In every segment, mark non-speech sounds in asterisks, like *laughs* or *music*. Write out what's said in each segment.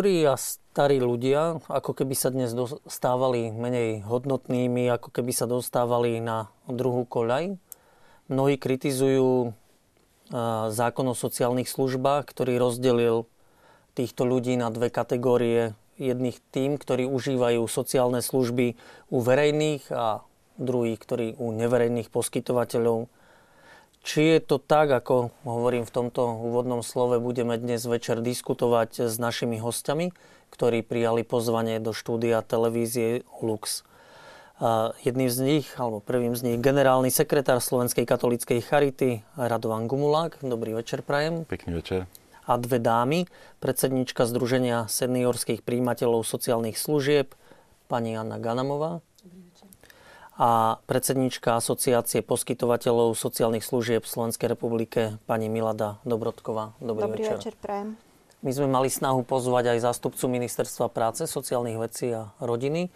Chorí a starí ľudia, ako keby sa dnes dostávali menej hodnotnými, ako keby sa dostávali na druhú koľaj. Mnohí kritizujú zákon o sociálnych službách, ktorý rozdelil týchto ľudí na dve kategórie. Jedných tým, ktorí užívajú sociálne služby u verejných a druhých, ktorí u neverejných poskytovateľov. Či je to tak, ako hovorím v tomto úvodnom slove, budeme dnes večer diskutovať s našimi hostiami, ktorí prijali pozvanie do štúdia televízie Lux. Jedným z nich, alebo prvým z nich, generálny sekretár Slovenskej katolíckej charity Radovan Gumulák. Dobrý večer, prajem. Pekný večer. A dve dámy, predsednička Združenia seniorských príjimateľov sociálnych služieb, pani Anna Ganamová a predsednička Asociácie poskytovateľov sociálnych služieb Slovenskej republike, pani Milada Dobrotková. Dobrý, Dobrý večer. večer prajem. My sme mali snahu pozvať aj zástupcu Ministerstva práce, sociálnych vecí a rodiny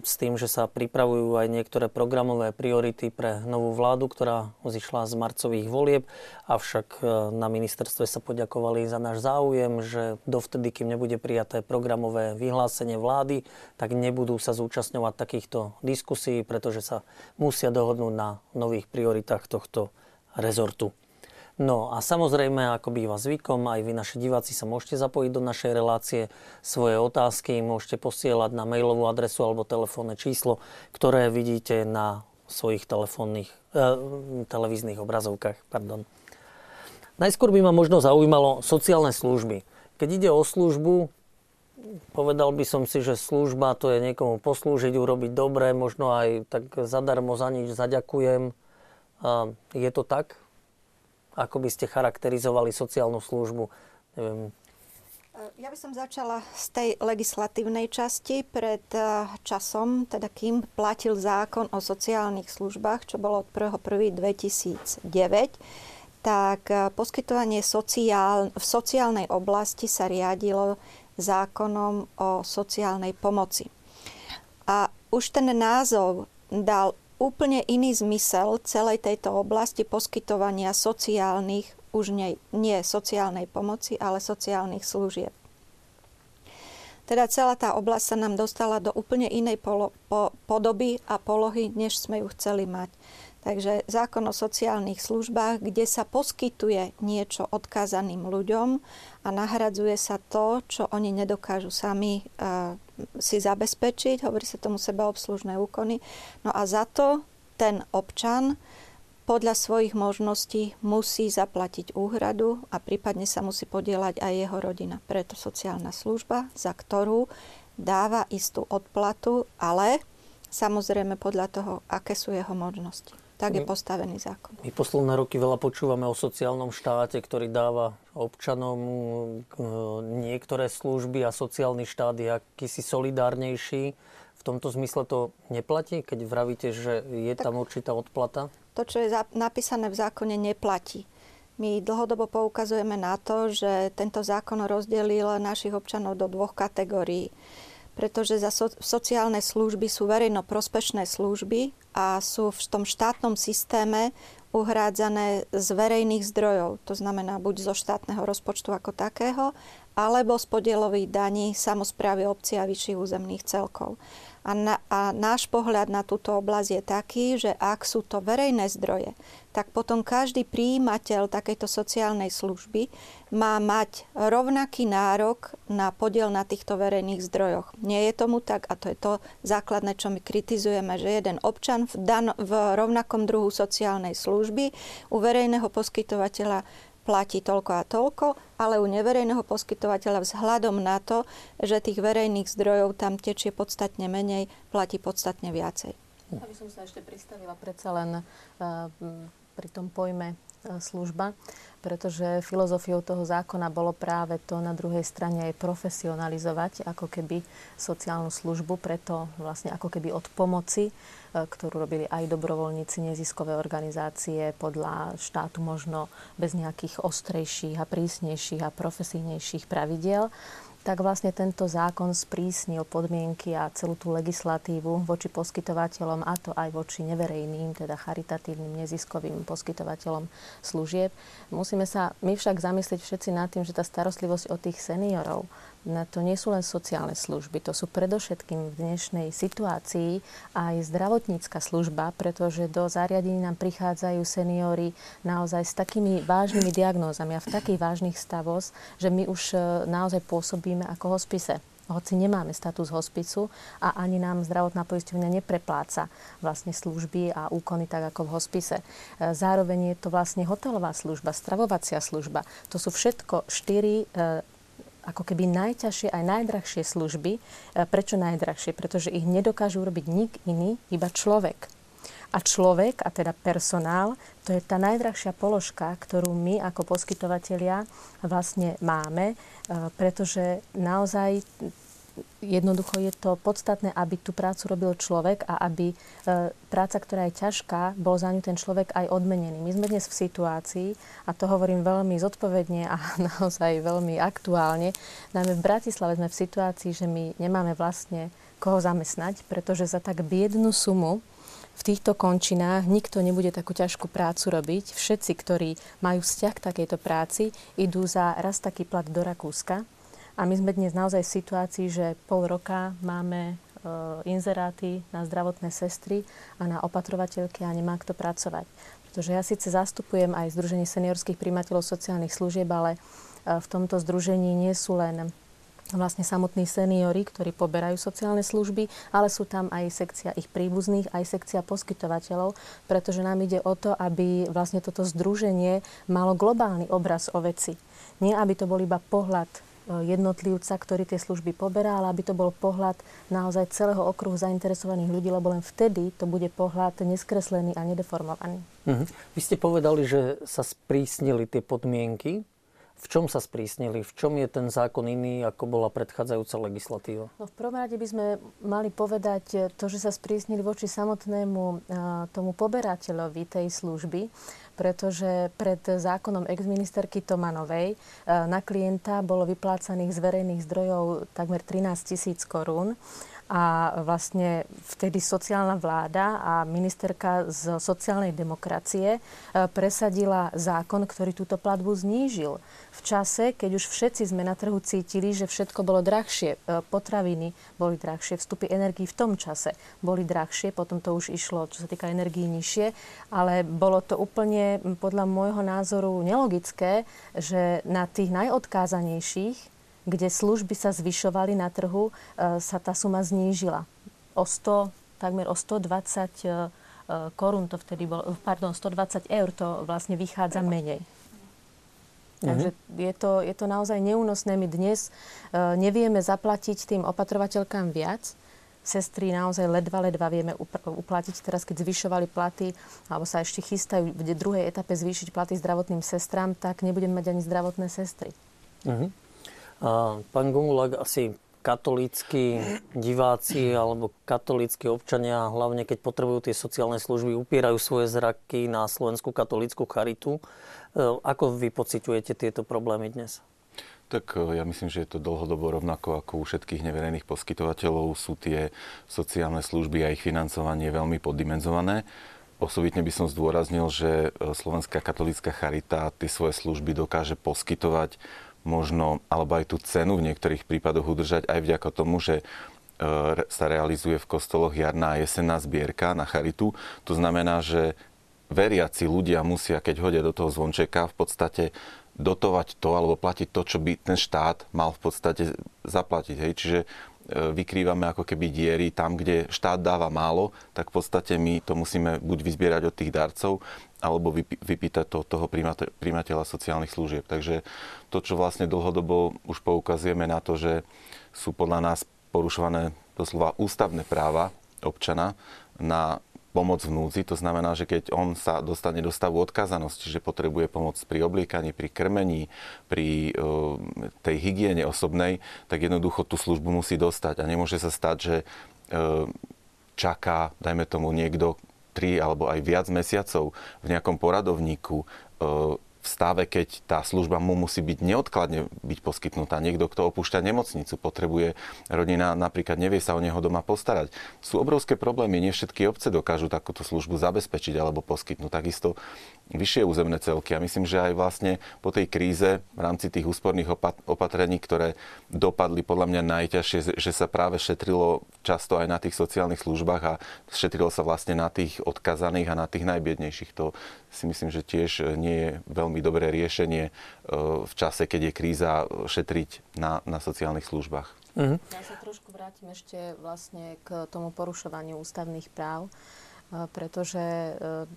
s tým, že sa pripravujú aj niektoré programové priority pre novú vládu, ktorá zišla z marcových volieb. Avšak e, na ministerstve sa poďakovali za náš záujem, že dovtedy, kým nebude prijaté programové vyhlásenie vlády, tak nebudú sa zúčastňovať takýchto diskusí, pretože sa musia dohodnúť na nových prioritách tohto rezortu. No a samozrejme, ako býva zvykom, aj vy naši diváci sa môžete zapojiť do našej relácie. Svoje otázky môžete posielať na mailovú adresu alebo telefónne číslo, ktoré vidíte na svojich telefónnych, eh, televíznych obrazovkách. Pardon. Najskôr by ma možno zaujímalo sociálne služby. Keď ide o službu, povedal by som si, že služba to je niekomu poslúžiť, urobiť dobre, možno aj tak zadarmo za nič zaďakujem. Je to tak? Ako by ste charakterizovali sociálnu službu? Neviem. Ja by som začala z tej legislatívnej časti. Pred eh, časom, teda kým platil zákon o sociálnych službách, čo bolo od 1.1.2009, tak eh, poskytovanie sociál, v sociálnej oblasti sa riadilo zákonom o sociálnej pomoci. A už ten názov dal úplne iný zmysel celej tejto oblasti poskytovania sociálnych, už nie, nie sociálnej pomoci, ale sociálnych služieb. Teda celá tá oblasť sa nám dostala do úplne inej polo, po, podoby a polohy, než sme ju chceli mať. Takže zákon o sociálnych službách, kde sa poskytuje niečo odkázaným ľuďom a nahradzuje sa to, čo oni nedokážu sami uh, si zabezpečiť, hovorí sa tomu sebaobslužné úkony. No a za to ten občan podľa svojich možností musí zaplatiť úhradu a prípadne sa musí podielať aj jeho rodina. Preto sociálna služba, za ktorú dáva istú odplatu, ale samozrejme podľa toho, aké sú jeho možnosti. Tak je postavený zákon. My posledné roky veľa počúvame o sociálnom štáte, ktorý dáva občanom e, niektoré služby a sociálny štát je akýsi solidárnejší. V tomto zmysle to neplatí, keď vravíte, že je tak tam určitá odplata? To, čo je napísané v zákone, neplatí. My dlhodobo poukazujeme na to, že tento zákon rozdelil našich občanov do dvoch kategórií pretože za so, sociálne služby sú verejno prospešné služby a sú v tom štátnom systéme uhrádzané z verejných zdrojov, to znamená buď zo štátneho rozpočtu ako takého, alebo z podielových daní samozprávy obcí a vyšších územných celkov. A, na, a náš pohľad na túto oblasť je taký, že ak sú to verejné zdroje, tak potom každý príjimateľ takejto sociálnej služby má mať rovnaký nárok na podiel na týchto verejných zdrojoch. Nie je tomu tak a to je to základné, čo my kritizujeme, že jeden občan v, dan- v rovnakom druhu sociálnej služby u verejného poskytovateľa platí toľko a toľko, ale u neverejného poskytovateľa vzhľadom na to, že tých verejných zdrojov tam tečie podstatne menej, platí podstatne viacej. Aby som sa ešte pristavila predsa len uh, pri tom pojme služba, pretože filozofiou toho zákona bolo práve to na druhej strane aj profesionalizovať ako keby sociálnu službu, preto vlastne ako keby od pomoci ktorú robili aj dobrovoľníci, neziskové organizácie podľa štátu možno bez nejakých ostrejších a prísnejších a profesijnejších pravidiel tak vlastne tento zákon sprísnil podmienky a celú tú legislatívu voči poskytovateľom, a to aj voči neverejným, teda charitatívnym, neziskovým poskytovateľom služieb. Musíme sa my však zamyslieť všetci nad tým, že tá starostlivosť o tých seniorov, to nie sú len sociálne služby, to sú predovšetkým v dnešnej situácii aj zdravotnícka služba, pretože do zariadení nám prichádzajú seniory naozaj s takými vážnymi diagnózami a v takých vážnych stavoch, že my už e, naozaj pôsobíme ako hospise hoci nemáme status hospicu a ani nám zdravotná poisťovňa neprepláca vlastne služby a úkony tak ako v hospise. E, zároveň je to vlastne hotelová služba, stravovacia služba. To sú všetko štyri e, ako keby najťažšie aj najdrahšie služby. E, prečo najdrahšie? Pretože ich nedokážu robiť nik iný, iba človek. A človek, a teda personál, to je tá najdrahšia položka, ktorú my ako poskytovateľia vlastne máme, e, pretože naozaj jednoducho je to podstatné, aby tú prácu robil človek a aby e, práca, ktorá je ťažká, bol za ňu ten človek aj odmenený. My sme dnes v situácii, a to hovorím veľmi zodpovedne a *laughs* naozaj veľmi aktuálne, najmä v Bratislave sme v situácii, že my nemáme vlastne koho zamestnať, pretože za tak biednú sumu v týchto končinách nikto nebude takú ťažkú prácu robiť. Všetci, ktorí majú vzťah k takejto práci, idú za raz taký plat do Rakúska a my sme dnes naozaj v situácii, že pol roka máme e, inzeráty na zdravotné sestry a na opatrovateľky a nemá kto pracovať. Pretože ja síce zastupujem aj Združenie seniorských primateľov sociálnych služieb, ale e, v tomto združení nie sú len vlastne samotní seniory, ktorí poberajú sociálne služby, ale sú tam aj sekcia ich príbuzných, aj sekcia poskytovateľov, pretože nám ide o to, aby vlastne toto združenie malo globálny obraz o veci. Nie, aby to bol iba pohľad jednotlivca, ktorý tie služby poberá, ale aby to bol pohľad naozaj celého okruhu zainteresovaných ľudí, lebo len vtedy to bude pohľad neskreslený a nedeformovaný. Uh-huh. Vy ste povedali, že sa sprísnili tie podmienky. V čom sa sprísnili? V čom je ten zákon iný, ako bola predchádzajúca legislatíva? No, v prvom rade by sme mali povedať eh, to, že sa sprísnili voči samotnému uh, tomu poberateľovi tej služby pretože pred zákonom ex-ministerky Tomanovej e, na klienta bolo vyplácaných z verejných zdrojov takmer 13 tisíc korún a vlastne vtedy sociálna vláda a ministerka z sociálnej demokracie e, presadila zákon, ktorý túto platbu znížil. V čase, keď už všetci sme na trhu cítili, že všetko bolo drahšie, e, potraviny boli drahšie, vstupy energii v tom čase boli drahšie, potom to už išlo, čo sa týka energií, nižšie, ale bolo to úplne podľa môjho názoru nelogické, že na tých najodkázanejších kde služby sa zvyšovali na trhu, e, sa tá suma znížila. O 100, takmer o 120 e, korún to vtedy bolo, pardon, 120 eur to vlastne vychádza menej. Mhm. Takže je to, je to naozaj neúnosné. My dnes uh, nevieme zaplatiť tým opatrovateľkám viac. Sestry naozaj ledva, ledva vieme uplatiť. Teraz, keď zvyšovali platy, alebo sa ešte chystajú v druhej etape zvýšiť platy zdravotným sestram, tak nebudeme mať ani zdravotné sestry. Uh-huh. Pán Gumulak, asi katolícky diváci alebo katolícky občania, hlavne keď potrebujú tie sociálne služby, upierajú svoje zraky na Slovenskú katolícku charitu. E, ako vy pociťujete tieto problémy dnes? Tak e, ja myslím, že je to dlhodobo rovnako ako u všetkých neverejných poskytovateľov. Sú tie sociálne služby a ich financovanie veľmi poddimenzované. Osobitne by som zdôraznil, že e, Slovenská katolícka charita tie svoje služby dokáže poskytovať možno, alebo aj tú cenu v niektorých prípadoch udržať aj vďaka tomu, že e, sa realizuje v kostoloch jarná a jesenná zbierka na charitu. To znamená, že veriaci ľudia musia, keď hodia do toho zvončeka, v podstate dotovať to alebo platiť to, čo by ten štát mal v podstate zaplatiť. Hej. Čiže vykrývame ako keby diery tam, kde štát dáva málo, tak v podstate my to musíme buď vyzbierať od tých darcov, alebo vypýtať to od toho primateľa sociálnych služieb. Takže to, čo vlastne dlhodobo už poukazujeme na to, že sú podľa nás porušované doslova ústavné práva občana na pomoc v núdzi. To znamená, že keď on sa dostane do stavu odkazanosti, že potrebuje pomoc pri obliekaní, pri krmení, pri e, tej hygiene osobnej, tak jednoducho tú službu musí dostať. A nemôže sa stať, že e, čaká, dajme tomu niekto, 3 alebo aj viac mesiacov v nejakom poradovníku e, v stave, keď tá služba mu musí byť neodkladne byť poskytnutá. Niekto, kto opúšťa nemocnicu, potrebuje rodina, napríklad nevie sa o neho doma postarať. Sú obrovské problémy, nie všetky obce dokážu takúto službu zabezpečiť alebo poskytnúť. Takisto vyššie územné celky. A myslím, že aj vlastne po tej kríze v rámci tých úsporných opatrení, ktoré dopadli podľa mňa najťažšie, že sa práve šetrilo často aj na tých sociálnych službách a šetrilo sa vlastne na tých odkazaných a na tých najbiednejších. To si myslím, že tiež nie je veľmi dobré riešenie e, v čase, keď je kríza, šetriť na, na sociálnych službách. Mm-hmm. Ja sa trošku vrátim ešte vlastne k tomu porušovaniu ústavných práv, pretože e,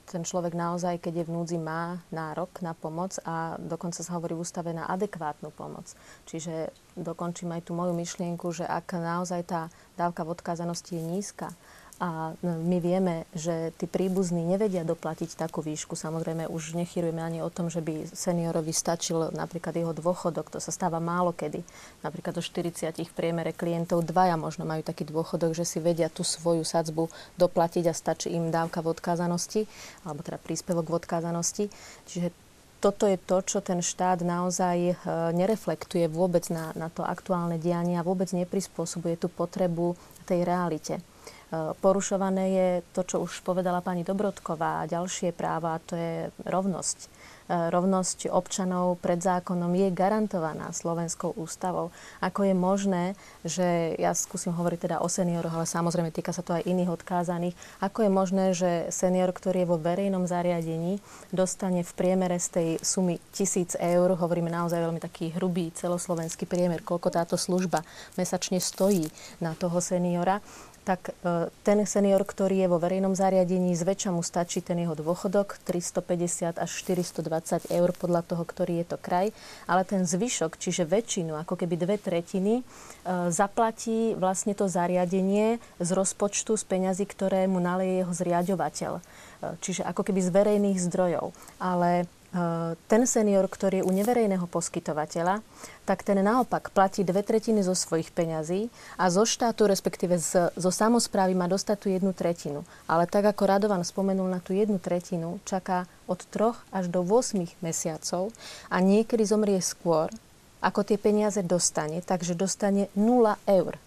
ten človek naozaj, keď je v núdzi, má nárok na pomoc a dokonca sa hovorí v ústave na adekvátnu pomoc. Čiže dokončím aj tú moju myšlienku, že ak naozaj tá dávka v odkázanosti je nízka, a no, my vieme, že tí príbuzní nevedia doplatiť takú výšku. Samozrejme, už nechýrujeme ani o tom, že by seniorovi stačil napríklad jeho dôchodok. To sa stáva málo kedy. Napríklad do 40 v priemere klientov dvaja možno majú taký dôchodok, že si vedia tú svoju sadzbu doplatiť a stačí im dávka v odkázanosti, alebo teda príspevok v odkázanosti. Čiže toto je to, čo ten štát naozaj e, nereflektuje vôbec na, na to aktuálne dianie a vôbec neprispôsobuje tú potrebu tej realite. Porušované je to, čo už povedala pani Dobrodková a ďalšie práva, to je rovnosť. E, rovnosť občanov pred zákonom je garantovaná Slovenskou ústavou. Ako je možné, že ja skúsim hovoriť teda o senioroch, ale samozrejme týka sa to aj iných odkázaných, ako je možné, že senior, ktorý je vo verejnom zariadení, dostane v priemere z tej sumy tisíc eur, hovoríme naozaj veľmi taký hrubý celoslovenský priemer, koľko táto služba mesačne stojí na toho seniora, tak e, ten senior, ktorý je vo verejnom zariadení, zväčša mu stačí ten jeho dôchodok 350 až 420 eur podľa toho, ktorý je to kraj, ale ten zvyšok, čiže väčšinu, ako keby dve tretiny, e, zaplatí vlastne to zariadenie z rozpočtu, z peňazí, ktoré mu naleje jeho zriadovateľ. E, čiže ako keby z verejných zdrojov. Ale ten senior, ktorý je u neverejného poskytovateľa, tak ten naopak platí dve tretiny zo svojich peňazí a zo štátu, respektíve z, zo samozprávy má dostať tú jednu tretinu. Ale tak ako Radovan spomenul na tú jednu tretinu, čaká od troch až do 8 mesiacov a niekedy zomrie skôr, ako tie peniaze dostane, takže dostane 0 eur.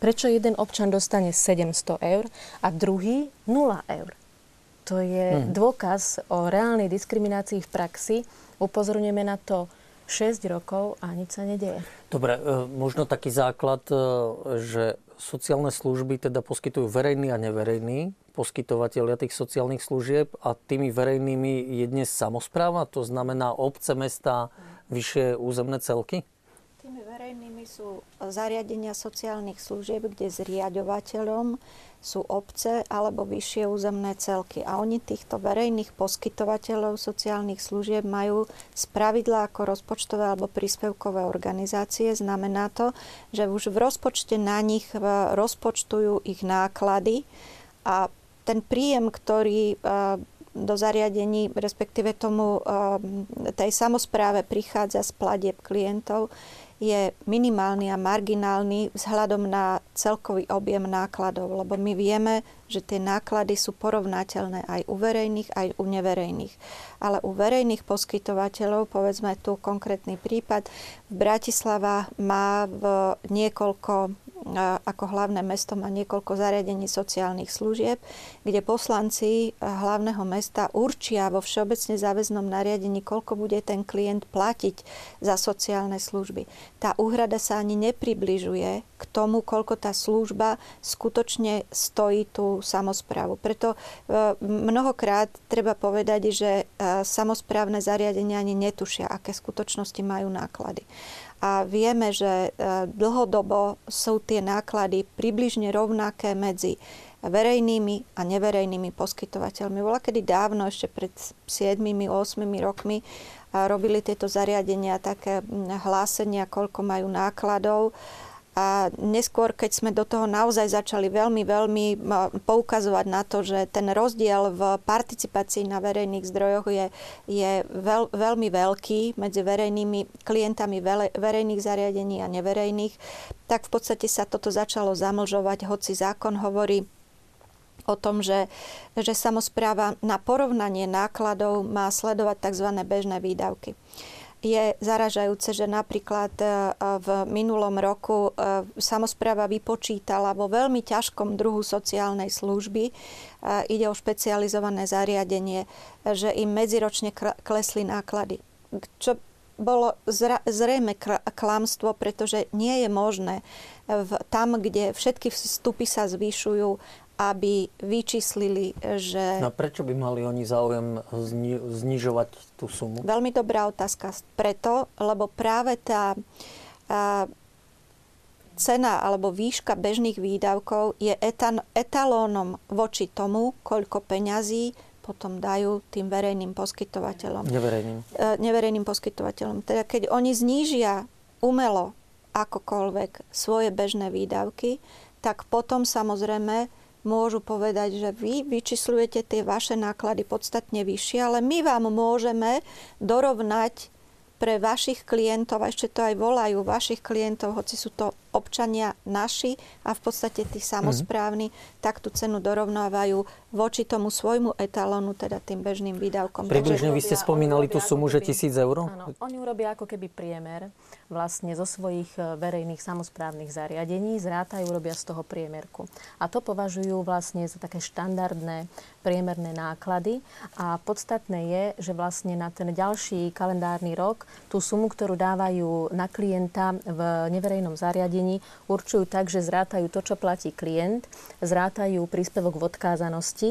Prečo jeden občan dostane 700 eur a druhý 0 eur? To je hmm. dôkaz o reálnej diskriminácii v praxi. Upozorňujeme na to 6 rokov a nič sa nedeje. Dobre, e, možno taký základ, e, že sociálne služby teda poskytujú verejný a neverejný poskytovateľia tých sociálnych služieb a tými verejnými je dnes samozpráva, to znamená obce, mesta, vyššie územné celky? Tými verejnými sú zariadenia sociálnych služieb, kde zriadovateľom sú obce alebo vyššie územné celky. A oni týchto verejných poskytovateľov sociálnych služieb majú z pravidla ako rozpočtové alebo príspevkové organizácie. Znamená to, že už v rozpočte na nich rozpočtujú ich náklady a ten príjem, ktorý do zariadení, respektíve tomu tej samozpráve prichádza z platieb klientov, je minimálny a marginálny vzhľadom na celkový objem nákladov, lebo my vieme, že tie náklady sú porovnateľné aj u verejných, aj u neverejných. Ale u verejných poskytovateľov, povedzme tu konkrétny prípad, Bratislava má v niekoľko ako hlavné mesto má niekoľko zariadení sociálnych služieb, kde poslanci hlavného mesta určia vo všeobecne záväznom nariadení, koľko bude ten klient platiť za sociálne služby. Tá úhrada sa ani nepribližuje k tomu, koľko tá služba skutočne stojí tú samozprávu. Preto e, mnohokrát treba povedať, že e, samozprávne zariadenia ani netušia, aké skutočnosti majú náklady a vieme, že e, dlhodobo sú tie náklady približne rovnaké medzi verejnými a neverejnými poskytovateľmi. Bola kedy dávno, ešte pred 7-8 rokmi, robili tieto zariadenia také hlásenia, koľko majú nákladov a neskôr, keď sme do toho naozaj začali veľmi, veľmi poukazovať na to, že ten rozdiel v participácii na verejných zdrojoch je, je veľ, veľmi veľký medzi verejnými klientami verejných zariadení a neverejných, tak v podstate sa toto začalo zamlžovať, hoci zákon hovorí o tom, že, že samozpráva na porovnanie nákladov má sledovať tzv. bežné výdavky je zaražajúce, že napríklad e, v minulom roku e, samozpráva vypočítala vo veľmi ťažkom druhu sociálnej služby, e, ide o špecializované zariadenie, že im medziročne klesli náklady. Čo bolo zrejme klamstvo, pretože nie je možné tam, kde všetky vstupy sa zvyšujú, aby vyčíslili, že... No prečo by mali oni záujem zni- znižovať tú sumu? Veľmi dobrá otázka. Preto, lebo práve tá a, cena alebo výška bežných výdavkov je etan- etalónom voči tomu, koľko peňazí potom dajú tým verejným poskytovateľom. Neverejným. E, neverejným poskytovateľom. Teda keď oni znížia umelo akokoľvek svoje bežné výdavky, tak potom samozrejme môžu povedať, že vy vyčíslujete tie vaše náklady podstatne vyššie, ale my vám môžeme dorovnať pre vašich klientov, a ešte to aj volajú vašich klientov, hoci sú to občania naši a v podstate tí samozprávni, mm-hmm. tak tú cenu dorovnávajú voči tomu svojmu etalónu, teda tým bežným výdavkom. Približne vy ste spomínali tú sumu, že tisíc eur? Áno, oni urobia ako keby priemer vlastne zo svojich e, verejných samozprávnych zariadení, zrátajú, robia z toho priemerku. A to považujú vlastne za také štandardné priemerné náklady a podstatné je, že vlastne na ten ďalší kalendárny rok tú sumu, ktorú dávajú na klienta v neverejnom zariadení, určujú tak, že zrátajú to, čo platí klient, zrátajú príspevok v odkázanosti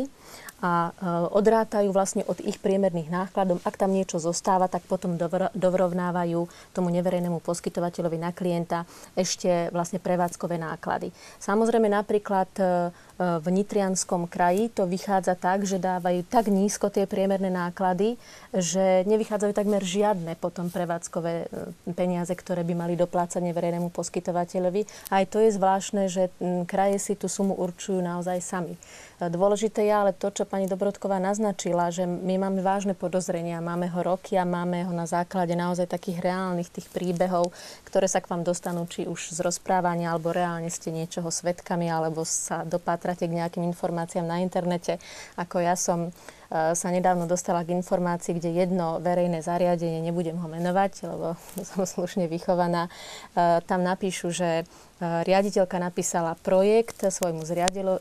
a e, odrátajú vlastne od ich priemerných nákladov. Ak tam niečo zostáva, tak potom dovrovnávajú tomu neverejnému poskytovateľovi na klienta ešte vlastne prevádzkové náklady. Samozrejme napríklad e, v Nitrianskom kraji to vychádza tak, že dávajú tak nízko tie priemerné náklady, že nevychádzajú takmer žiadne potom prevádzkové e, peniaze, ktoré by mali doplácať neverejnému poskytovateľovi. Aj to je zvláštne, že kraje si tú sumu určujú naozaj sami. Dôležité je ale to, čo pani Dobrodková naznačila, že my máme vážne podozrenia, máme ho roky a máme ho na základe naozaj takých reálnych tých príbehov, ktoré sa k vám dostanú, či už z rozprávania, alebo reálne ste niečoho svetkami, alebo sa dopátrate k nejakým informáciám na internete. Ako ja som e, sa nedávno dostala k informácii, kde jedno verejné zariadenie, nebudem ho menovať, lebo *laughs* som slušne vychovaná, e, tam napíšu, že riaditeľka napísala projekt svojmu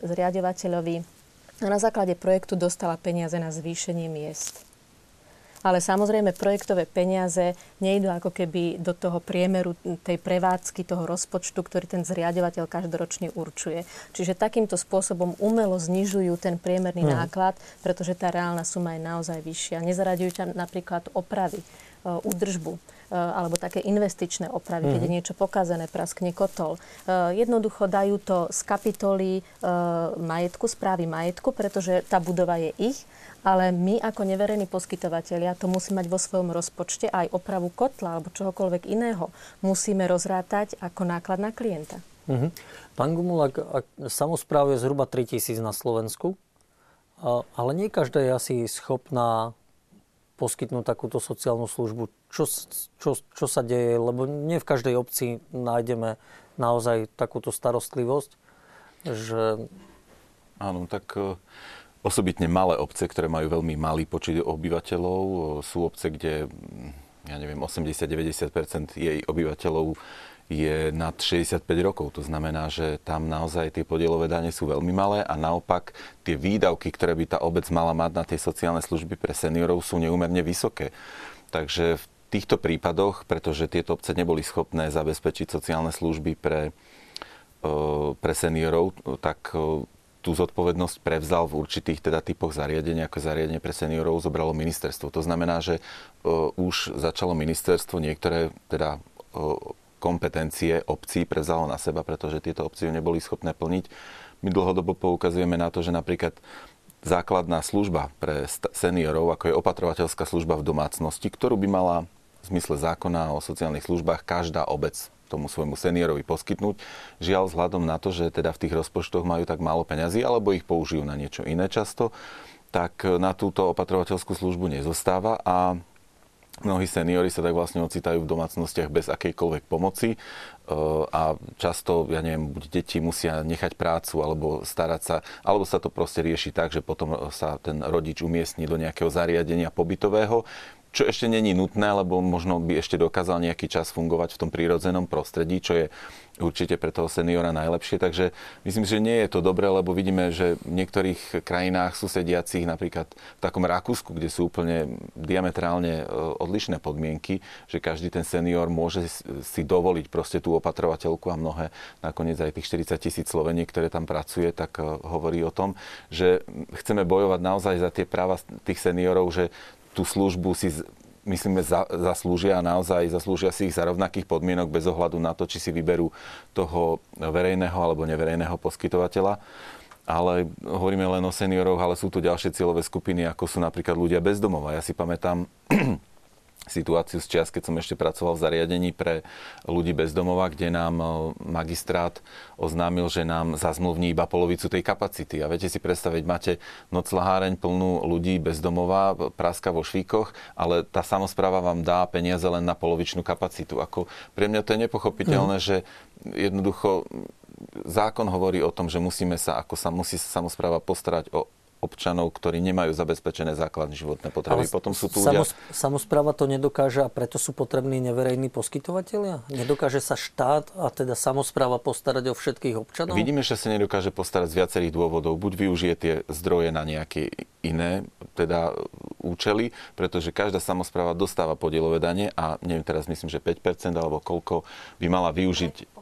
zriadovateľovi a na základe projektu dostala peniaze na zvýšenie miest. Ale samozrejme projektové peniaze nejdú ako keby do toho priemeru tej prevádzky, toho rozpočtu, ktorý ten zriadovateľ každoročne určuje. Čiže takýmto spôsobom umelo znižujú ten priemerný hmm. náklad, pretože tá reálna suma je naozaj vyššia. Nezaraďujú tam napríklad opravy, e, údržbu Eh, alebo také investičné opravy, mm-hmm. keď je mhm. niečo pokazené, praskne kotol. Eh, jednoducho dajú to z kapitoly majetku, správy majetku, pretože tá budova je ich, ale my ako neverejní poskytovateľia to musíme mať vo svojom rozpočte aj opravu kotla alebo čohokoľvek iného. Musíme rozrátať ako náklad na klienta. Mm-hmm. Pán Gumulak, samozpráv je zhruba 3000 na Slovensku, ale nie každá je asi schopná poskytnúť takúto sociálnu službu? Čo, čo, čo sa deje? Lebo nie v každej obci nájdeme naozaj takúto starostlivosť, že... Áno, tak e, osobitne malé obce, ktoré majú veľmi malý počet obyvateľov, sú obce, kde, ja neviem, 80-90% jej obyvateľov je nad 65 rokov. To znamená, že tam naozaj tie podielové dane sú veľmi malé a naopak tie výdavky, ktoré by tá obec mala mať na tie sociálne služby pre seniorov sú neúmerne vysoké. Takže v týchto prípadoch, pretože tieto obce neboli schopné zabezpečiť sociálne služby pre, pre seniorov, tak tú zodpovednosť prevzal v určitých teda typoch zariadenia, ako zariadenie pre seniorov zobralo ministerstvo. To znamená, že uh, už začalo ministerstvo niektoré teda uh, kompetencie obcí prevzalo na seba, pretože tieto obci ju neboli schopné plniť. My dlhodobo poukazujeme na to, že napríklad základná služba pre seniorov, ako je opatrovateľská služba v domácnosti, ktorú by mala v zmysle zákona o sociálnych službách každá obec tomu svojmu seniorovi poskytnúť. Žiaľ, vzhľadom na to, že teda v tých rozpočtoch majú tak málo peňazí, alebo ich použijú na niečo iné často, tak na túto opatrovateľskú službu nezostáva a Mnohí seniori sa tak vlastne ocitajú v domácnostiach bez akejkoľvek pomoci a často, ja neviem, buď deti musia nechať prácu alebo starať sa, alebo sa to proste rieši tak, že potom sa ten rodič umiestni do nejakého zariadenia pobytového, čo ešte není nutné, lebo možno by ešte dokázal nejaký čas fungovať v tom prírodzenom prostredí, čo je určite pre toho seniora najlepšie. Takže myslím, že nie je to dobré, lebo vidíme, že v niektorých krajinách susediacich, napríklad v takom Rakúsku, kde sú úplne diametrálne e, odlišné podmienky, že každý ten senior môže si dovoliť proste tú opatrovateľku a mnohé, nakoniec aj tých 40 tisíc Sloveniek, ktoré tam pracuje, tak e, hovorí o tom, že chceme bojovať naozaj za tie práva tých seniorov, že tú službu si myslíme, za, zaslúžia naozaj zaslúžia si ich za rovnakých podmienok bez ohľadu na to, či si vyberú toho verejného alebo neverejného poskytovateľa. Ale hovoríme len o senioroch, ale sú tu ďalšie cieľové skupiny, ako sú napríklad ľudia bezdomova. Ja si pamätám *clears throat* situáciu z čias, keď som ešte pracoval v zariadení pre ľudí bez domova, kde nám e, magistrát oznámil, že nám zazmluvní iba polovicu tej kapacity. A viete si predstaviť, máte noclaháreň plnú ľudí bez domova, praska vo švíkoch, ale tá samozpráva vám dá peniaze len na polovičnú kapacitu. Ako pre mňa to je nepochopiteľné, mm. že jednoducho zákon hovorí o tom, že musíme sa, ako sa musí sa samozpráva postarať o občanov, ktorí nemajú zabezpečené základné životné potreby. Ale Potom sú tu ľudia... Samozpráva to nedokáže a preto sú potrební neverejní poskytovateľia? Nedokáže sa štát a teda samozpráva postarať o všetkých občanov? Vidíme, že sa nedokáže postarať z viacerých dôvodov. Buď využije tie zdroje na nejaké iné teda účely, pretože každá samozpráva dostáva podielové dane a neviem teraz myslím, že 5% alebo koľko by mala využiť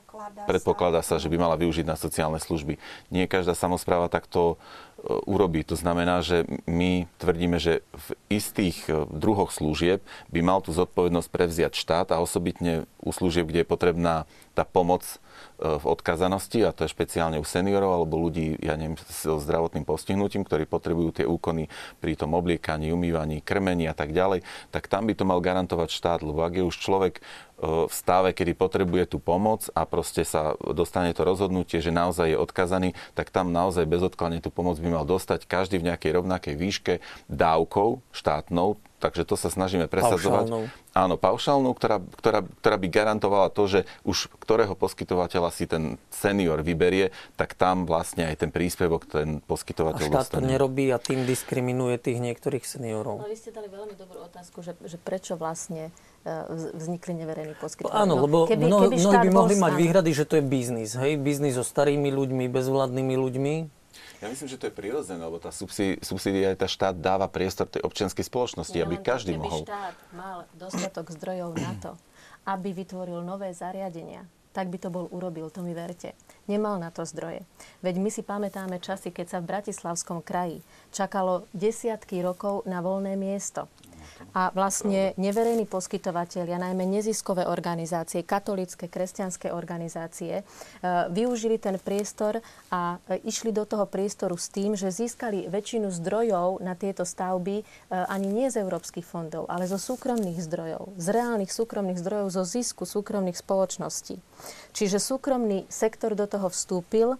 predpokladá sa, že by mala využiť na sociálne služby. Nie každá samozpráva takto urobí. To znamená, že my tvrdíme, že v istých e, druhoch služieb by mal tú zodpovednosť prevziať štát a osobitne u služieb, kde je potrebná tá pomoc e, v odkazanosti, a to je špeciálne u seniorov alebo ľudí, ja neviem, so zdravotným postihnutím, ktorí potrebujú tie úkony pri tom obliekaní, umývaní, krmení a tak ďalej, tak tam by to mal garantovať štát, lebo ak je už človek v stave, kedy potrebuje tú pomoc a proste sa dostane to rozhodnutie, že naozaj je odkazaný, tak tam naozaj bezodkladne tú pomoc by mal dostať každý v nejakej rovnakej výške dávkou štátnou, takže to sa snažíme presadzovať. Paušálnou. Áno, paušálnou, ktorá, ktorá, ktorá by garantovala to, že už ktorého poskytovateľa si ten senior vyberie, tak tam vlastne aj ten príspevok ten poskytovateľ a štát dostane. to nerobí a tým diskriminuje tých niektorých seniorov. No, vy ste dali veľmi dobrú otázku, že, že prečo vlastne E, vznikli neverejní poskytovateľi. Áno, no, lebo keby, mnoho, keby mnohí by mohli mať výhrady, že to je biznis. Hej? Biznis so starými ľuďmi, bezvládnymi ľuďmi. Ja myslím, že to je prirodzené, lebo tá subsidiarita štát dáva priestor tej občianskej spoločnosti, aby každý keby mohol... štát mal dostatok zdrojov na to, aby vytvoril nové zariadenia, tak by to bol urobil, to mi verte. Nemal na to zdroje. Veď my si pamätáme časy, keď sa v Bratislavskom kraji čakalo desiatky rokov na voľné miesto a vlastne neverejní poskytovateľia, najmä neziskové organizácie, katolické, kresťanské organizácie, e, využili ten priestor a e, išli do toho priestoru s tým, že získali väčšinu zdrojov na tieto stavby e, ani nie z európskych fondov, ale zo súkromných zdrojov, z reálnych súkromných zdrojov, zo zisku súkromných spoločností. Čiže súkromný sektor do toho vstúpil,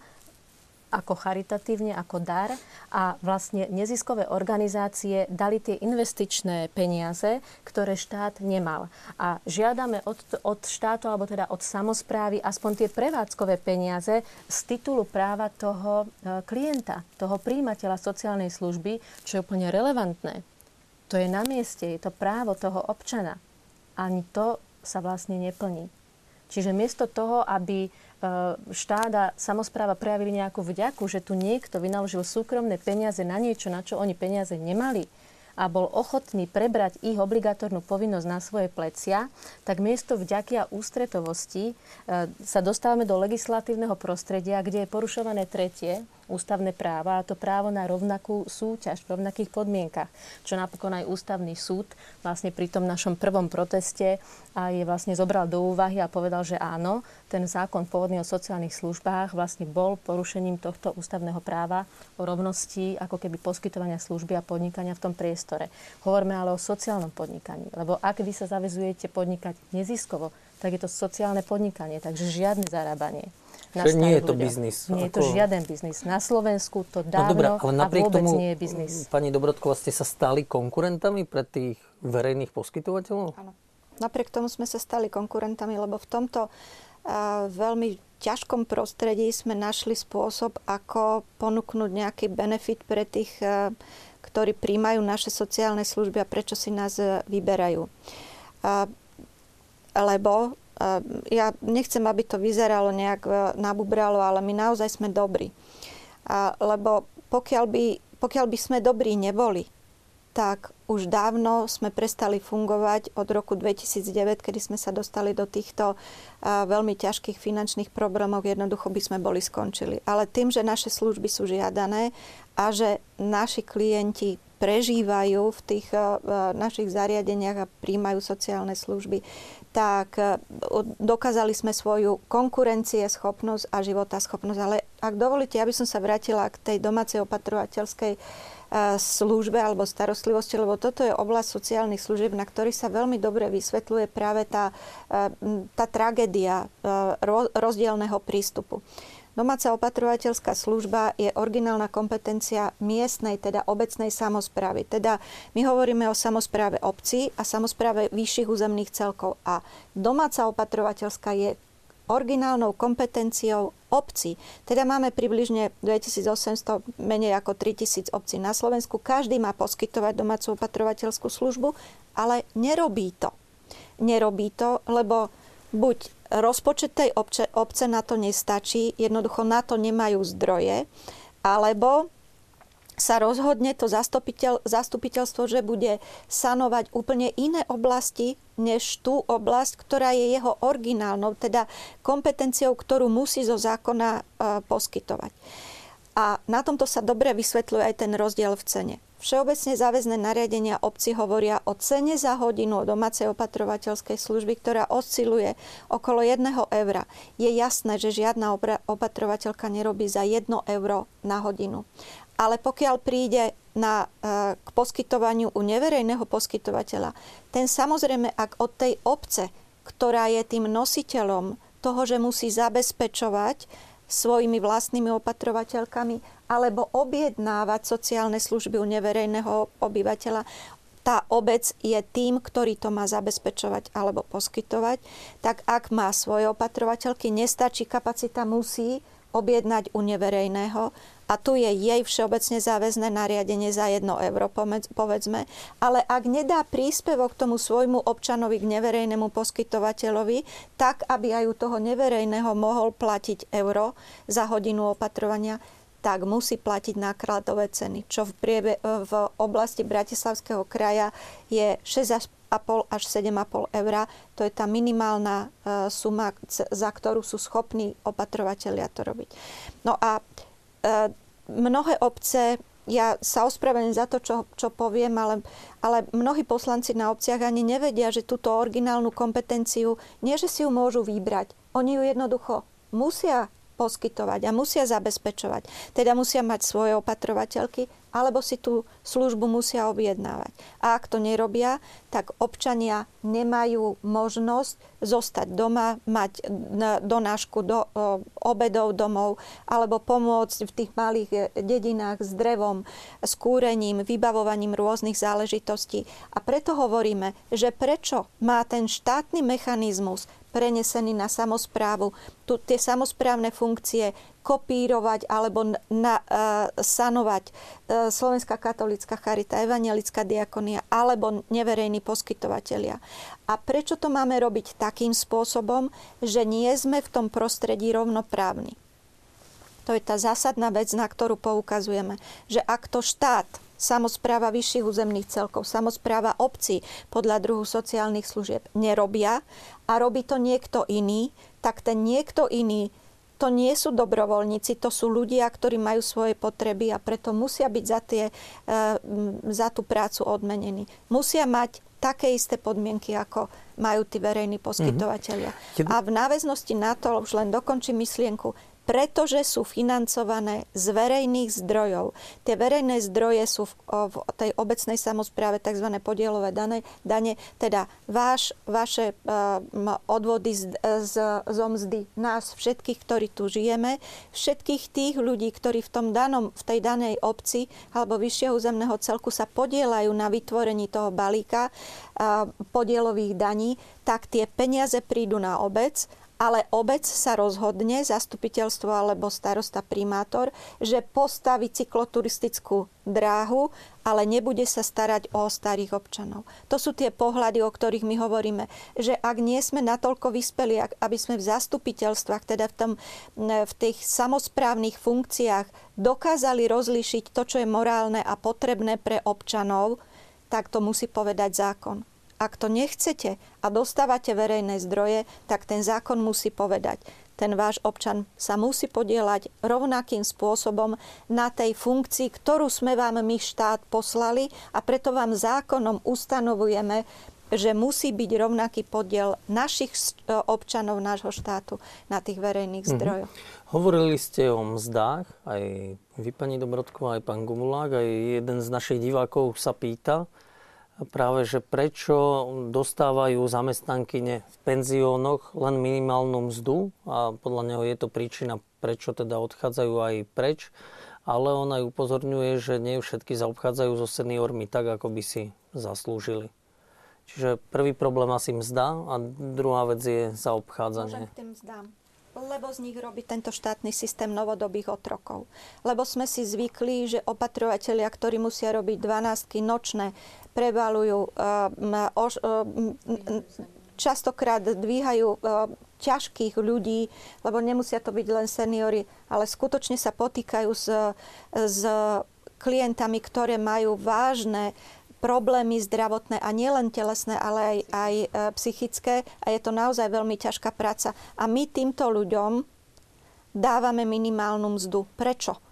ako charitatívne, ako dar a vlastne neziskové organizácie dali tie investičné peniaze, ktoré štát nemal. A žiadame od, od štátu, alebo teda od samozprávy, aspoň tie prevádzkové peniaze z titulu práva toho e, klienta, toho príjimateľa sociálnej služby, čo je úplne relevantné. To je na mieste, je to právo toho občana. Ani to sa vlastne neplní. Čiže miesto toho, aby štát a samozpráva prejavili nejakú vďaku, že tu niekto vynaložil súkromné peniaze na niečo, na čo oni peniaze nemali a bol ochotný prebrať ich obligatórnu povinnosť na svoje plecia, tak miesto vďaky a ústretovosti e, sa dostávame do legislatívneho prostredia, kde je porušované tretie, ústavné práva, a to právo na rovnakú súťaž v rovnakých podmienkach, čo napokon aj ústavný súd vlastne pri tom našom prvom proteste a je vlastne zobral do úvahy a povedal, že áno, ten zákon pôvodný o sociálnych službách vlastne bol porušením tohto ústavného práva o rovnosti ako keby poskytovania služby a podnikania v tom priestore. Hovoríme ale o sociálnom podnikaní, lebo ak vy sa zavezujete podnikať neziskovo, tak je to sociálne podnikanie, takže žiadne zarábanie. Nastaviť nie je to ľuďom. biznis. Nie je to Ako- žiaden biznis. Na Slovensku to No dávno dobré, ale a napriek vôbec tomu, nie je biznis. pani Dobrodková, ste sa stali konkurentami pre tých verejných poskytovateľov? Áno. Napriek tomu sme sa stali konkurentami, lebo v tomto a, veľmi ťažkom prostredí sme našli spôsob, ako ponúknuť nejaký benefit pre tých, a, ktorí príjmajú naše sociálne služby a prečo si nás a, vyberajú. A, lebo a, ja nechcem, aby to vyzeralo nejak a, nabubralo, ale my naozaj sme dobrí. Lebo pokiaľ by, pokiaľ by sme dobrí neboli, tak už dávno sme prestali fungovať od roku 2009, kedy sme sa dostali do týchto a, veľmi ťažkých finančných problémov, jednoducho by sme boli skončili. Ale tým, že naše služby sú žiadané a že naši klienti prežívajú v tých a, našich zariadeniach a príjmajú sociálne služby, tak o- dokázali sme svoju konkurencieschopnosť a životaschopnosť. Ale ak dovolíte, ja by som sa vrátila k tej domácej opatrovateľskej e, službe alebo starostlivosti, lebo toto je oblasť sociálnych služieb, na ktorý sa veľmi dobre vysvetľuje práve tá, e, tá tragédia e, ro- rozdielného prístupu. Domáca opatrovateľská služba je originálna kompetencia miestnej, teda obecnej samozprávy. Teda my hovoríme o samozpráve obcí a samozpráve vyšších územných celkov. A domáca opatrovateľská je originálnou kompetenciou obcí. Teda máme približne 2800, menej ako 3000 obcí na Slovensku. Každý má poskytovať domácu opatrovateľskú službu, ale nerobí to. Nerobí to, lebo buď rozpočet tej obce, obce na to nestačí, jednoducho na to nemajú zdroje, alebo sa rozhodne to zastupiteľ, zastupiteľstvo, že bude sanovať úplne iné oblasti, než tú oblasť, ktorá je jeho originálnou, teda kompetenciou, ktorú musí zo zákona e, poskytovať. A na tomto sa dobre vysvetľuje aj ten rozdiel v cene. Všeobecne záväzné nariadenia obci hovoria o cene za hodinu domácej opatrovateľskej služby, ktorá osciluje okolo 1 eura. Je jasné, že žiadna opatrovateľka nerobí za 1 euro na hodinu. Ale pokiaľ príde na, e, k poskytovaniu u neverejného poskytovateľa, ten samozrejme, ak od tej obce, ktorá je tým nositeľom toho, že musí zabezpečovať svojimi vlastnými opatrovateľkami alebo objednávať sociálne služby u neverejného obyvateľa, tá obec je tým, ktorý to má zabezpečovať alebo poskytovať, tak ak má svoje opatrovateľky, nestačí kapacita, musí objednať u neverejného a tu je jej všeobecne záväzné nariadenie za 1 euro, povedzme, ale ak nedá príspevok tomu svojmu občanovi k neverejnému poskytovateľovi, tak, aby aj u toho neverejného mohol platiť euro za hodinu opatrovania, tak musí platiť nákladové ceny, čo v, priebe, v oblasti Bratislavského kraja je 6,5 až 7,5 eur. To je tá minimálna e, suma, za ktorú sú schopní opatrovateľia to robiť. No a e, mnohé obce ja sa ospravedlňujem za to, čo, čo poviem, ale, ale mnohí poslanci na obciach ani nevedia, že túto originálnu kompetenciu, nie že si ju môžu vybrať, oni ju jednoducho musia poskytovať a musia zabezpečovať. Teda musia mať svoje opatrovateľky, alebo si tú službu musia objednávať. A ak to nerobia, tak občania nemajú možnosť zostať doma, mať donášku do obedov domov, alebo pomôcť v tých malých dedinách s drevom, s kúrením, vybavovaním rôznych záležitostí. A preto hovoríme, že prečo má ten štátny mechanizmus prenesený na samozprávu, tu, tie samozprávne funkcie kopírovať alebo na, uh, sanovať uh, Slovenská katolická charita, Evangelická diakonia alebo neverejní poskytovatelia. A prečo to máme robiť takým spôsobom, že nie sme v tom prostredí rovnoprávni? To je tá zásadná vec, na ktorú poukazujeme. Že ak to štát samozpráva vyšších územných celkov, samozpráva obcí podľa druhu sociálnych služieb nerobia a robí to niekto iný, tak ten niekto iný to nie sú dobrovoľníci, to sú ľudia, ktorí majú svoje potreby a preto musia byť za, tie, za tú prácu odmenení. Musia mať také isté podmienky, ako majú tí verejní poskytovateľia. Mm-hmm. A v náväznosti na to, už len dokončím myšlienku, pretože sú financované z verejných zdrojov. Tie verejné zdroje sú v, v tej obecnej samozpráve tzv. podielové dane, dane teda váš, vaše uh, odvody z, z, z mzdy nás všetkých, ktorí tu žijeme, všetkých tých ľudí, ktorí v, tom danom, v tej danej obci alebo vyššieho územného celku sa podielajú na vytvorení toho balíka uh, podielových daní, tak tie peniaze prídu na obec ale obec sa rozhodne, zastupiteľstvo alebo starosta primátor, že postaví cykloturistickú dráhu, ale nebude sa starať o starých občanov. To sú tie pohľady, o ktorých my hovoríme, že ak nie sme natoľko vyspeli, aby sme v zastupiteľstvách, teda v, tom, v tých samozprávnych funkciách dokázali rozlíšiť to, čo je morálne a potrebné pre občanov, tak to musí povedať zákon. Ak to nechcete a dostávate verejné zdroje, tak ten zákon musí povedať, ten váš občan sa musí podielať rovnakým spôsobom na tej funkcii, ktorú sme vám my štát poslali a preto vám zákonom ustanovujeme, že musí byť rovnaký podiel našich občanov nášho štátu na tých verejných mhm. zdrojoch. Mm-hmm. Hovorili ste o mzdách, aj vy, pani Dobrodková, aj pán Gumulák, aj jeden z našich divákov sa pýta, práve, že prečo dostávajú zamestnankyne v penziónoch len minimálnu mzdu a podľa neho je to príčina, prečo teda odchádzajú aj preč, ale on aj upozorňuje, že nie všetky zaobchádzajú so seniormi tak, ako by si zaslúžili. Čiže prvý problém asi mzda a druhá vec je zaobchádzanie. Môžem k tým mzdám lebo z nich robí tento štátny systém novodobých otrokov. Lebo sme si zvykli, že opatrovateľia, ktorí musia robiť 12 nočné, prevalujú, eh, eh, častokrát dvíhajú eh, ťažkých ľudí, lebo nemusia to byť len seniory, ale skutočne sa potýkajú s, s klientami, ktoré majú vážne problémy zdravotné a nielen telesné, ale aj, aj psychické a je to naozaj veľmi ťažká práca. A my týmto ľuďom dávame minimálnu mzdu. Prečo?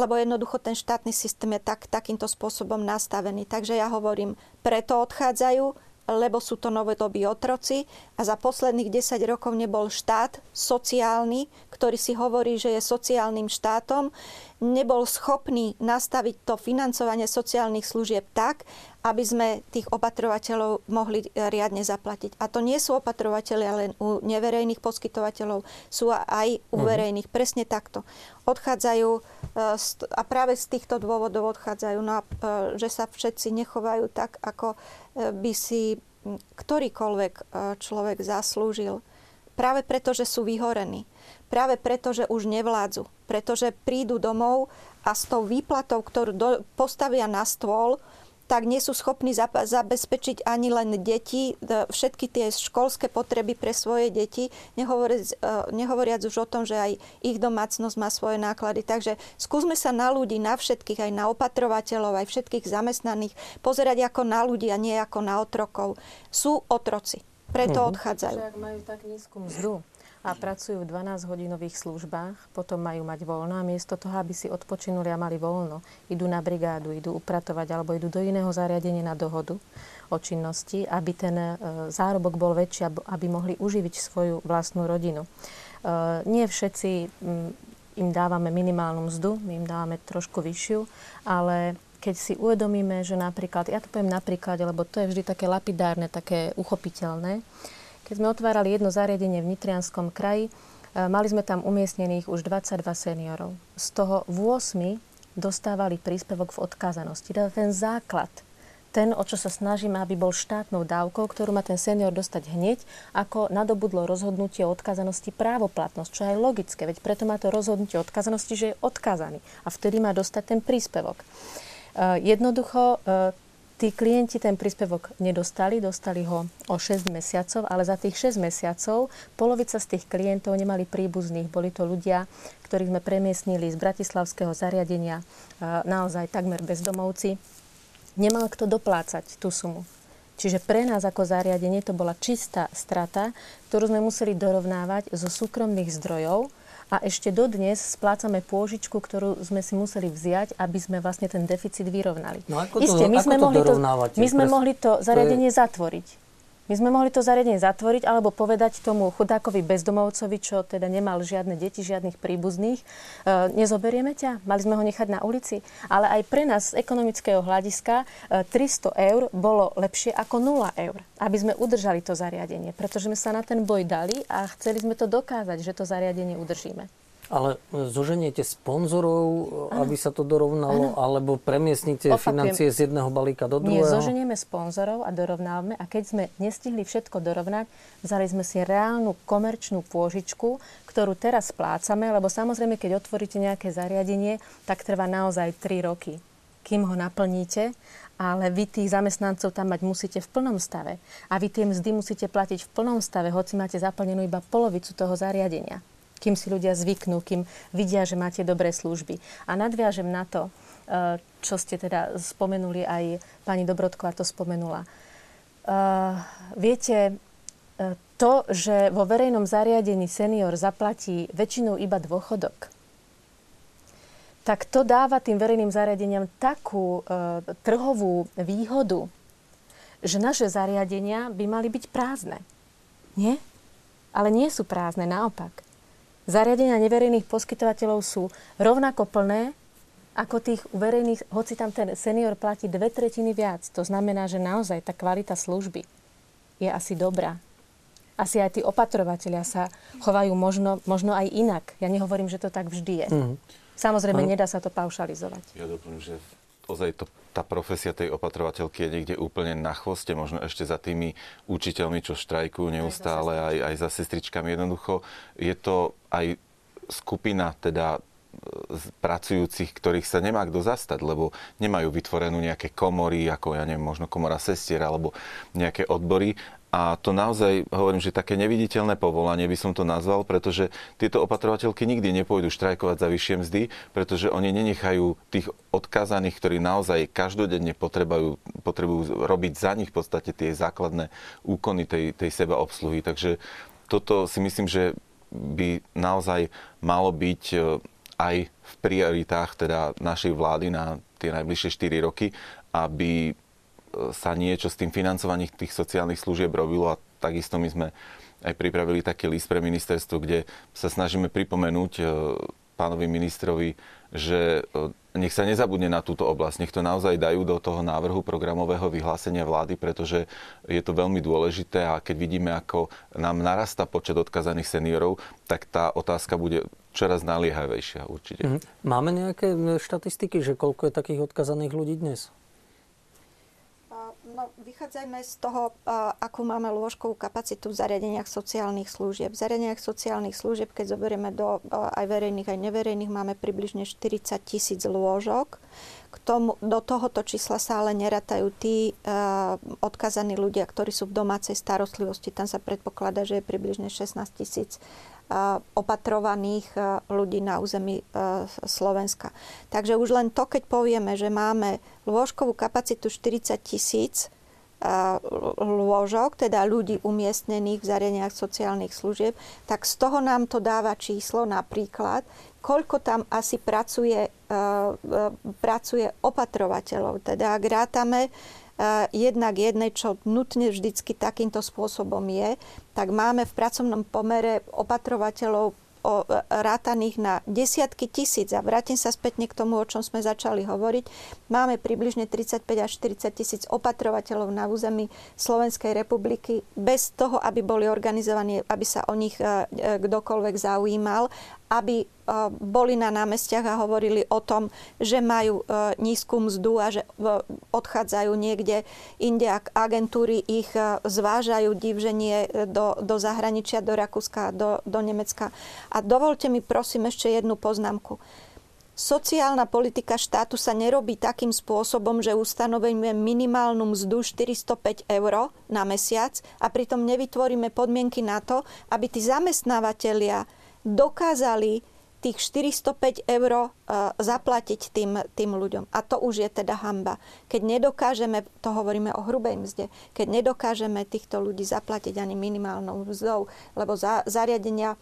Lebo jednoducho ten štátny systém je tak, takýmto spôsobom nastavený. Takže ja hovorím, preto odchádzajú, lebo sú to novodobí otroci a za posledných 10 rokov nebol štát sociálny, ktorý si hovorí, že je sociálnym štátom, nebol schopný nastaviť to financovanie sociálnych služieb tak, aby sme tých opatrovateľov mohli riadne zaplatiť. A to nie sú opatrovateľia len u neverejných poskytovateľov, sú aj u mhm. verejných. Presne takto. Odchádzajú e, a práve z týchto dôvodov odchádzajú, no a, e, že sa všetci nechovajú tak, ako e, by si ktorýkoľvek človek zaslúžil. Práve preto, že sú vyhorení. Práve preto, že už nevládzu. Pretože prídu domov a s tou výplatou, ktorú do, postavia na stôl, tak nie sú schopní zabezpečiť ani len deti, všetky tie školské potreby pre svoje deti, nehovoriac, e, nehovoriac už o tom, že aj ich domácnosť má svoje náklady. Takže skúsme sa na ľudí, na všetkých, aj na opatrovateľov, aj všetkých zamestnaných, pozerať ako na ľudí a nie ako na otrokov. Sú otroci, preto mhm. odchádzajú. Ak majú tak nízku mzdu, a pracujú v 12-hodinových službách, potom majú mať voľno a miesto toho, aby si odpočinuli a mali voľno, idú na brigádu, idú upratovať alebo idú do iného zariadenia na dohodu o činnosti, aby ten e, zárobok bol väčší, aby mohli uživiť svoju vlastnú rodinu. E, nie všetci im dávame minimálnu mzdu, my im dávame trošku vyššiu, ale keď si uvedomíme, že napríklad, ja to poviem napríklad, lebo to je vždy také lapidárne, také uchopiteľné, keď sme otvárali jedno zariadenie v Nitrianskom kraji, e, mali sme tam umiestnených už 22 seniorov. Z toho 8 dostávali príspevok v odkázanosti. Teda ten základ, ten, o čo sa snažíme, aby bol štátnou dávkou, ktorú má ten senior dostať hneď, ako nadobudlo rozhodnutie o odkazanosti právoplatnosť, čo je logické, veď preto má to rozhodnutie o odkazanosti, že je odkazaný a vtedy má dostať ten príspevok. E, jednoducho e, Tí klienti ten príspevok nedostali, dostali ho o 6 mesiacov, ale za tých 6 mesiacov polovica z tých klientov nemali príbuzných. Boli to ľudia, ktorých sme premiestnili z bratislavského zariadenia, naozaj takmer bezdomovci. Nemal kto doplácať tú sumu. Čiže pre nás ako zariadenie to bola čistá strata, ktorú sme museli dorovnávať zo súkromných zdrojov, a ešte dodnes splácame pôžičku, ktorú sme si museli vziať, aby sme vlastne ten deficit vyrovnali. No ako to, Isté, my, ako sme, to mohli to, my sme mohli to zariadenie to je... zatvoriť. My sme mohli to zariadenie zatvoriť alebo povedať tomu chudákovi bezdomovcovi, čo teda nemal žiadne deti, žiadnych príbuzných, e, nezoberieme ťa, mali sme ho nechať na ulici. Ale aj pre nás z ekonomického hľadiska e, 300 eur bolo lepšie ako 0 eur, aby sme udržali to zariadenie, pretože sme sa na ten boj dali a chceli sme to dokázať, že to zariadenie udržíme. Ale zoženiete sponzorov, ano. aby sa to dorovnalo, ano. alebo premiestnite Opakujem. financie z jedného balíka do druhého? Nie, zoženieme sponzorov a dorovnávame. A keď sme nestihli všetko dorovnať, vzali sme si reálnu komerčnú pôžičku, ktorú teraz splácame, lebo samozrejme, keď otvoríte nejaké zariadenie, tak trvá naozaj 3 roky, kým ho naplníte ale vy tých zamestnancov tam mať musíte v plnom stave. A vy tie mzdy musíte platiť v plnom stave, hoci máte zaplnenú iba polovicu toho zariadenia kým si ľudia zvyknú, kým vidia, že máte dobré služby. A nadviažem na to, e, čo ste teda spomenuli, aj pani Dobrotková to spomenula. E, viete, e, to, že vo verejnom zariadení senior zaplatí väčšinou iba dôchodok, tak to dáva tým verejným zariadeniam takú trhovú výhodu, že naše zariadenia by mali byť prázdne. Nie? Ale nie sú prázdne, naopak zariadenia neverejných poskytovateľov sú rovnako plné ako tých verejných, hoci tam ten senior platí dve tretiny viac. To znamená, že naozaj tá kvalita služby je asi dobrá. Asi aj tí opatrovateľia sa chovajú možno, možno aj inak. Ja nehovorím, že to tak vždy je. Mm. Samozrejme, nedá sa to paušalizovať. Ja doplním, že ozaj to, tá profesia tej opatrovateľky je niekde úplne na chvoste, možno ešte za tými učiteľmi, čo štrajkujú neustále, aj, aj za sestričkami. Jednoducho je to aj skupina teda e, pracujúcich, ktorých sa nemá kto zastať, lebo nemajú vytvorenú nejaké komory, ako ja neviem, možno komora sestier alebo nejaké odbory a to naozaj, hovorím, že také neviditeľné povolanie by som to nazval, pretože tieto opatrovateľky nikdy nepôjdu štrajkovať za vyššie mzdy, pretože oni nenechajú tých odkázaných, ktorí naozaj každodenne potrebujú, potrebujú robiť za nich v podstate tie základné úkony tej, tej seba obsluhy. Takže toto si myslím, že by naozaj malo byť e, aj v prioritách teda našej vlády na tie najbližšie 4 roky, aby sa niečo s tým financovaním tých sociálnych služieb robilo a takisto my sme aj pripravili taký list pre ministerstvo, kde sa snažíme pripomenúť e, pánovi ministrovi, že e, nech sa nezabudne na túto oblasť, nech to naozaj dajú do toho návrhu programového vyhlásenia vlády, pretože je to veľmi dôležité a keď vidíme, ako nám narasta počet odkazaných seniorov, tak tá otázka bude čoraz naliehavejšia určite. Mhm. Máme nejaké štatistiky, že koľko je takých odkazaných ľudí dnes? No, vychádzajme z toho, akú máme lôžkovú kapacitu v zariadeniach sociálnych služieb. V zariadeniach sociálnych služieb, keď zoberieme do aj verejných, aj neverejných, máme približne 40 tisíc lôžok. K tomu, do tohoto čísla sa ale neratajú tí uh, odkazaní ľudia, ktorí sú v domácej starostlivosti. Tam sa predpokladá, že je približne 16 tisíc opatrovaných ľudí na území Slovenska. Takže už len to, keď povieme, že máme lôžkovú kapacitu 40 tisíc lôžok, teda ľudí umiestnených v zariadeniach sociálnych služieb, tak z toho nám to dáva číslo napríklad, koľko tam asi pracuje, pracuje opatrovateľov. Teda ak rátame jednak jednej, čo nutne vždycky takýmto spôsobom je, tak máme v pracovnom pomere opatrovateľov o, e, rátaných na desiatky tisíc. A vrátim sa spätne k tomu, o čom sme začali hovoriť. Máme približne 35 až 40 tisíc opatrovateľov na území Slovenskej republiky bez toho, aby boli organizovaní, aby sa o nich e, e, kdokoľvek zaujímal aby boli na námestiach a hovorili o tom, že majú nízku mzdu a že odchádzajú niekde inde, ak agentúry ich zvážajú divženie do, do zahraničia, do Rakúska, do, do Nemecka. A dovolte mi prosím ešte jednu poznámku. Sociálna politika štátu sa nerobí takým spôsobom, že ustanovíme minimálnu mzdu 405 eur na mesiac a pritom nevytvoríme podmienky na to, aby tí zamestnávateľia dokázali tých 405 eur e, zaplatiť tým, tým ľuďom. A to už je teda hamba. Keď nedokážeme, to hovoríme o hrubej mzde, keď nedokážeme týchto ľudí zaplatiť ani minimálnou mzdou, lebo za, zariadenia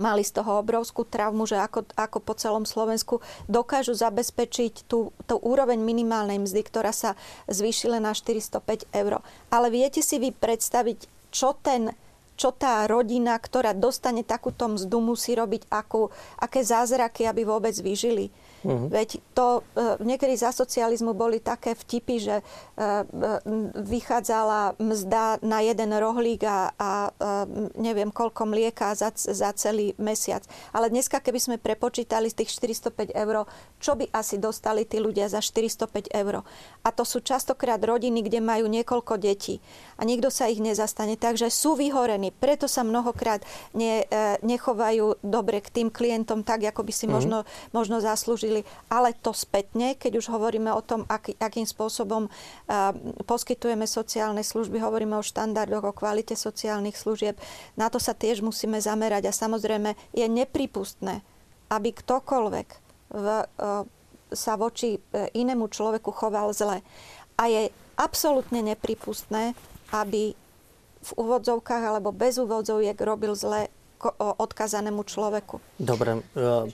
mali z toho obrovskú traumu, že ako, ako po celom Slovensku dokážu zabezpečiť tú, tú úroveň minimálnej mzdy, ktorá sa zvýšila na 405 eur. Ale viete si vy predstaviť, čo ten čo tá rodina, ktorá dostane takúto mzdu, musí robiť, akú, aké zázraky, aby vôbec vyžili. Uh-huh. Veď to e, niekedy za socializmu boli také vtipy, že e, e, vychádzala mzda na jeden rohlík a, a neviem koľko mlieka za, za celý mesiac. Ale dneska, keby sme prepočítali z tých 405 eur, čo by asi dostali tí ľudia za 405 eur? A to sú častokrát rodiny, kde majú niekoľko detí a nikto sa ich nezastane. Takže sú vyhorení. Preto sa mnohokrát ne, nechovajú dobre k tým klientom tak, ako by si uh-huh. možno, možno zaslúžili využili, ale to spätne, keď už hovoríme o tom, aký, akým spôsobom uh, poskytujeme sociálne služby, hovoríme o štandardoch, o kvalite sociálnych služieb, na to sa tiež musíme zamerať a samozrejme je nepripustné, aby ktokoľvek v, uh, sa voči uh, inému človeku choval zle. A je absolútne nepripustné, aby v úvodzovkách alebo bez úvodzoviek robil zle odkazanému človeku. Dobre. Uh.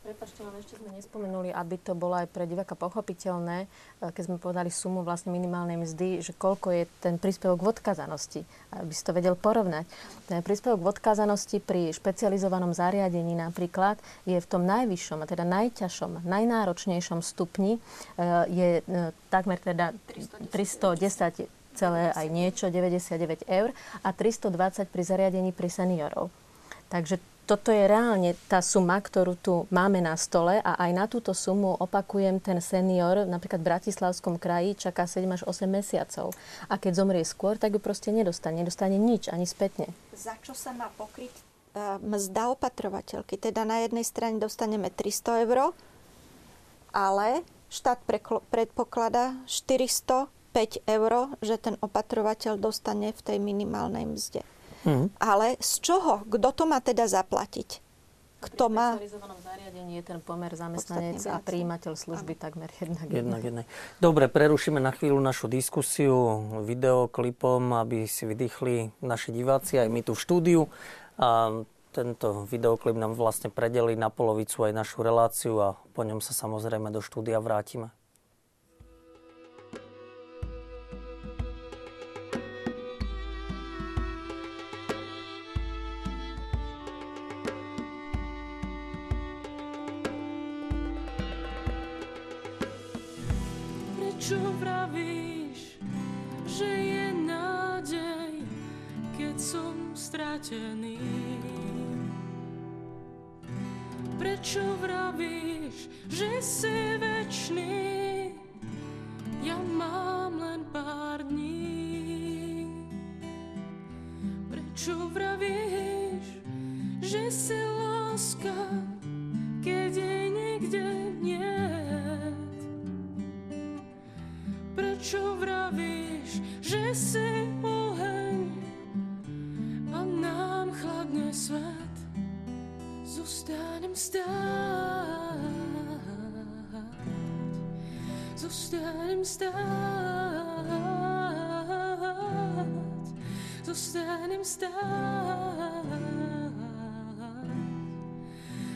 Prepačte, ale ešte sme nespomenuli, aby to bolo aj pre diváka pochopiteľné, e, keď sme povedali sumu vlastne minimálnej mzdy, že koľko je ten príspevok v odkazanosti, aby si to vedel porovnať. Ten príspevok v odkazanosti pri špecializovanom zariadení napríklad je v tom najvyššom, a teda najťažšom, najnáročnejšom stupni, e, je takmer teda 310 celé aj niečo, 99 eur a 320 pri zariadení pri seniorov. Takže toto je reálne tá suma, ktorú tu máme na stole a aj na túto sumu opakujem, ten senior napríklad v Bratislavskom kraji čaká 7 až 8 mesiacov. A keď zomrie skôr, tak ju proste nedostane. Nedostane nič, ani spätne. Za čo sa má pokryť uh, mzda opatrovateľky? Teda na jednej strane dostaneme 300 eur, ale štát predpokladá 405 eur, že ten opatrovateľ dostane v tej minimálnej mzde. Mm. Ale z čoho? Kto to má teda zaplatiť? Kto má... V zariadení je ten pomer zamestnanec a príjimateľ služby Áno. takmer jednak jednak. jednak. Dobre, prerušíme na chvíľu našu diskusiu videoklipom, aby si vydýchli naši diváci, aj my tu v štúdiu. A tento videoklip nám vlastne predelí na polovicu aj našu reláciu a po ňom sa samozrejme do štúdia vrátime. Čo vravíš, že je nádej, keď som stratený? Prečo vravíš, že si večný? Ja mám len pár dní. Prečo vravíš, že si láska, keď jej nikde nie? Prečo vravíš, že si oheň? A nám chladne svet? Zostanem stáť, zostanem stáť, zostanem stáť,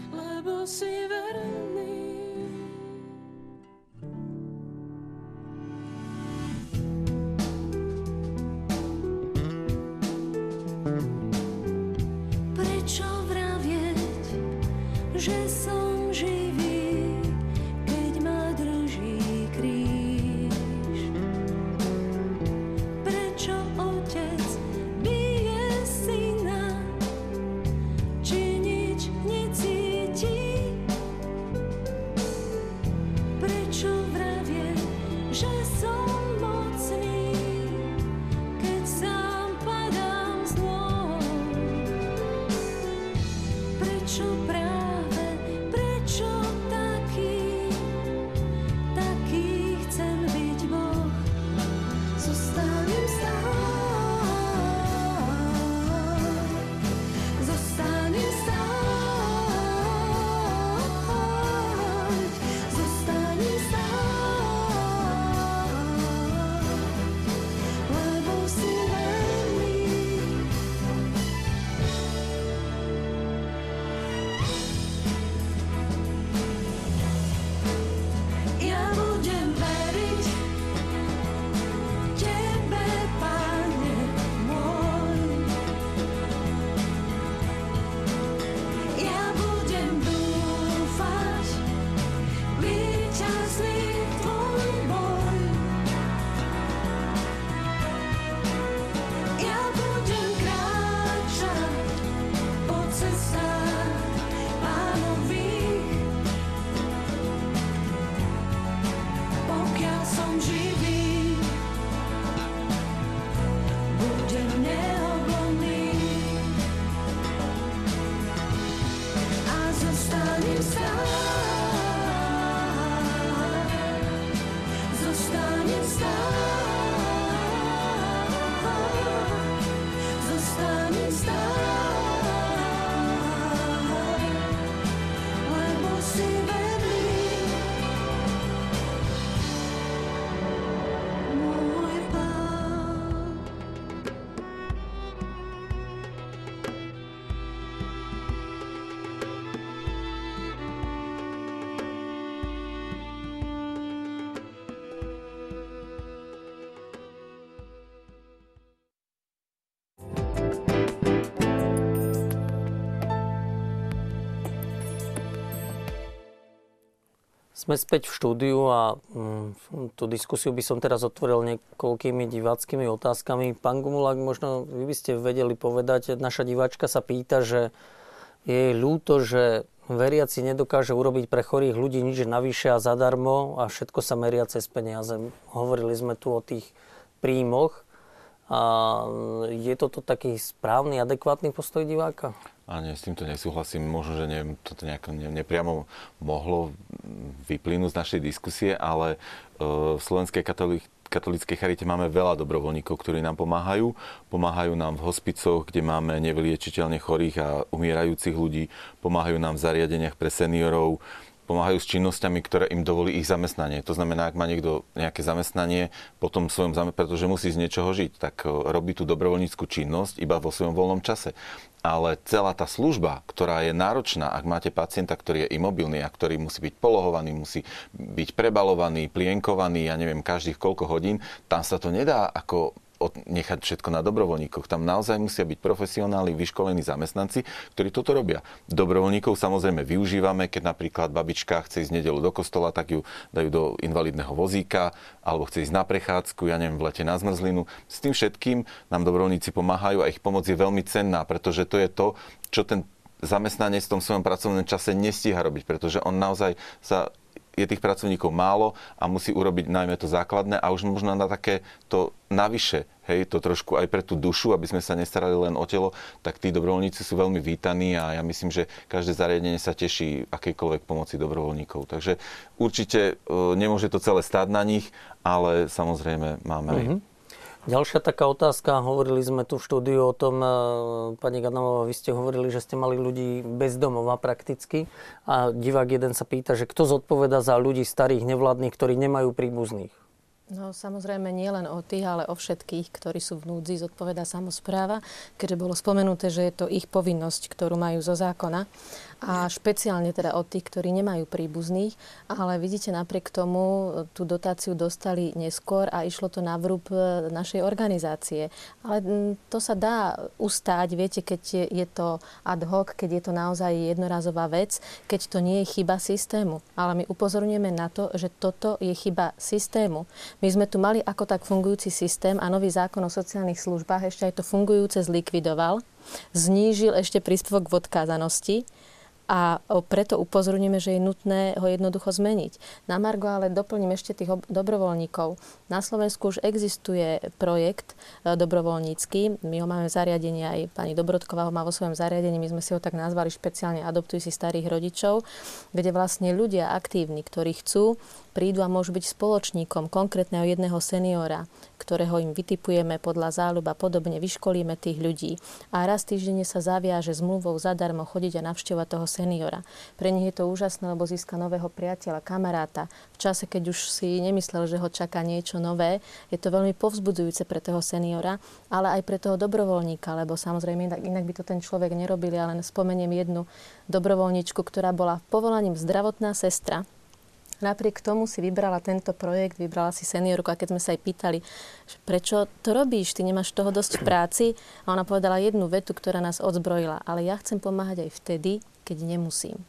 lebo si Sme späť v štúdiu a mm, tú diskusiu by som teraz otvoril niekoľkými diváckými otázkami. Pán Gumulák, možno vy by ste vedeli povedať, naša diváčka sa pýta, že je ľúto, že veriaci nedokáže urobiť pre chorých ľudí nič navyše a zadarmo a všetko sa meria cez peniaze. Hovorili sme tu o tých príjmoch. A je toto taký správny, adekvátny postoj diváka? A s týmto nesúhlasím. Možno, že neviem, toto nejako ne, nepriamo mohlo vyplynúť z našej diskusie, ale uh, v Slovenskej katolík, katolíckej charite máme veľa dobrovoľníkov, ktorí nám pomáhajú. Pomáhajú nám v hospicoch, kde máme nevyliečiteľne chorých a umierajúcich ľudí. Pomáhajú nám v zariadeniach pre seniorov pomáhajú s činnosťami, ktoré im dovolí ich zamestnanie. To znamená, ak má niekto nejaké zamestnanie, potom svojom zamestnaní, pretože musí z niečoho žiť, tak e, robí tú dobrovoľníckú činnosť iba vo svojom voľnom čase. Ale celá tá služba, ktorá je náročná, ak máte pacienta, ktorý je imobilný a ktorý musí byť polohovaný, musí byť prebalovaný, plienkovaný, ja neviem, každých koľko hodín, tam sa to nedá ako nechať všetko na dobrovoľníkoch. Tam naozaj musia byť profesionáli, vyškolení zamestnanci, ktorí toto robia. Dobrovoľníkov samozrejme využívame, keď napríklad babička chce ísť nedelu do kostola, tak ju dajú do invalidného vozíka, alebo chce ísť na prechádzku, ja neviem, v lete na zmrzlinu. S tým všetkým nám dobrovoľníci pomáhajú a ich pomoc je veľmi cenná, pretože to je to, čo ten zamestnanec v tom svojom pracovnom čase nestíha robiť, pretože on naozaj sa je tých pracovníkov málo a musí urobiť najmä to základné a už možno na také to navyše, hej, to trošku aj pre tú dušu, aby sme sa nestarali len o telo, tak tí dobrovoľníci sú veľmi vítaní a ja myslím, že každé zariadenie sa teší akejkoľvek pomoci dobrovoľníkov. Takže určite e, nemôže to celé stáť na nich, ale samozrejme máme mm-hmm. aj Ďalšia taká otázka, hovorili sme tu v štúdiu o tom, e, pani Gadamová, vy ste hovorili, že ste mali ľudí bez domova prakticky a divák jeden sa pýta, že kto zodpoveda za ľudí starých, nevládnych, ktorí nemajú príbuzných? No samozrejme nie len o tých, ale o všetkých, ktorí sú v núdzi, zodpoveda samozpráva, keďže bolo spomenuté, že je to ich povinnosť, ktorú majú zo zákona a špeciálne teda od tých, ktorí nemajú príbuzných, ale vidíte, napriek tomu tú dotáciu dostali neskôr a išlo to na vrúb e, našej organizácie. Ale to sa dá ustáť, viete, keď je to ad hoc, keď je to naozaj jednorazová vec, keď to nie je chyba systému. Ale my upozorňujeme na to, že toto je chyba systému. My sme tu mali ako tak fungujúci systém a nový zákon o sociálnych službách ešte aj to fungujúce zlikvidoval, znížil ešte príspevok v odkázanosti a preto upozorňujeme, že je nutné ho jednoducho zmeniť. Na Margo ale doplním ešte tých dobrovoľníkov. Na Slovensku už existuje projekt e, dobrovoľnícky. My ho máme v zariadení, aj pani Dobrotková ho má vo svojom zariadení. My sme si ho tak nazvali špeciálne Adoptuj si starých rodičov, kde vlastne ľudia aktívni, ktorí chcú prídu a môžu byť spoločníkom konkrétneho jedného seniora, ktorého im vytipujeme podľa záľub a podobne, vyškolíme tých ľudí a raz týždenne sa zaviaže zmluvou zadarmo chodiť a navštevovať toho seniora. Pre nich je to úžasné, lebo získa nového priateľa, kamaráta. V čase, keď už si nemyslel, že ho čaká niečo nové, je to veľmi povzbudzujúce pre toho seniora, ale aj pre toho dobrovoľníka, lebo samozrejme inak, inak by to ten človek nerobili, ale spomeniem jednu dobrovoľníčku, ktorá bola povolaním zdravotná sestra, Napriek tomu si vybrala tento projekt, vybrala si seniorku a keď sme sa jej pýtali, prečo to robíš, ty nemáš toho dosť v práci a ona povedala jednu vetu, ktorá nás odzbrojila, ale ja chcem pomáhať aj vtedy, keď nemusím.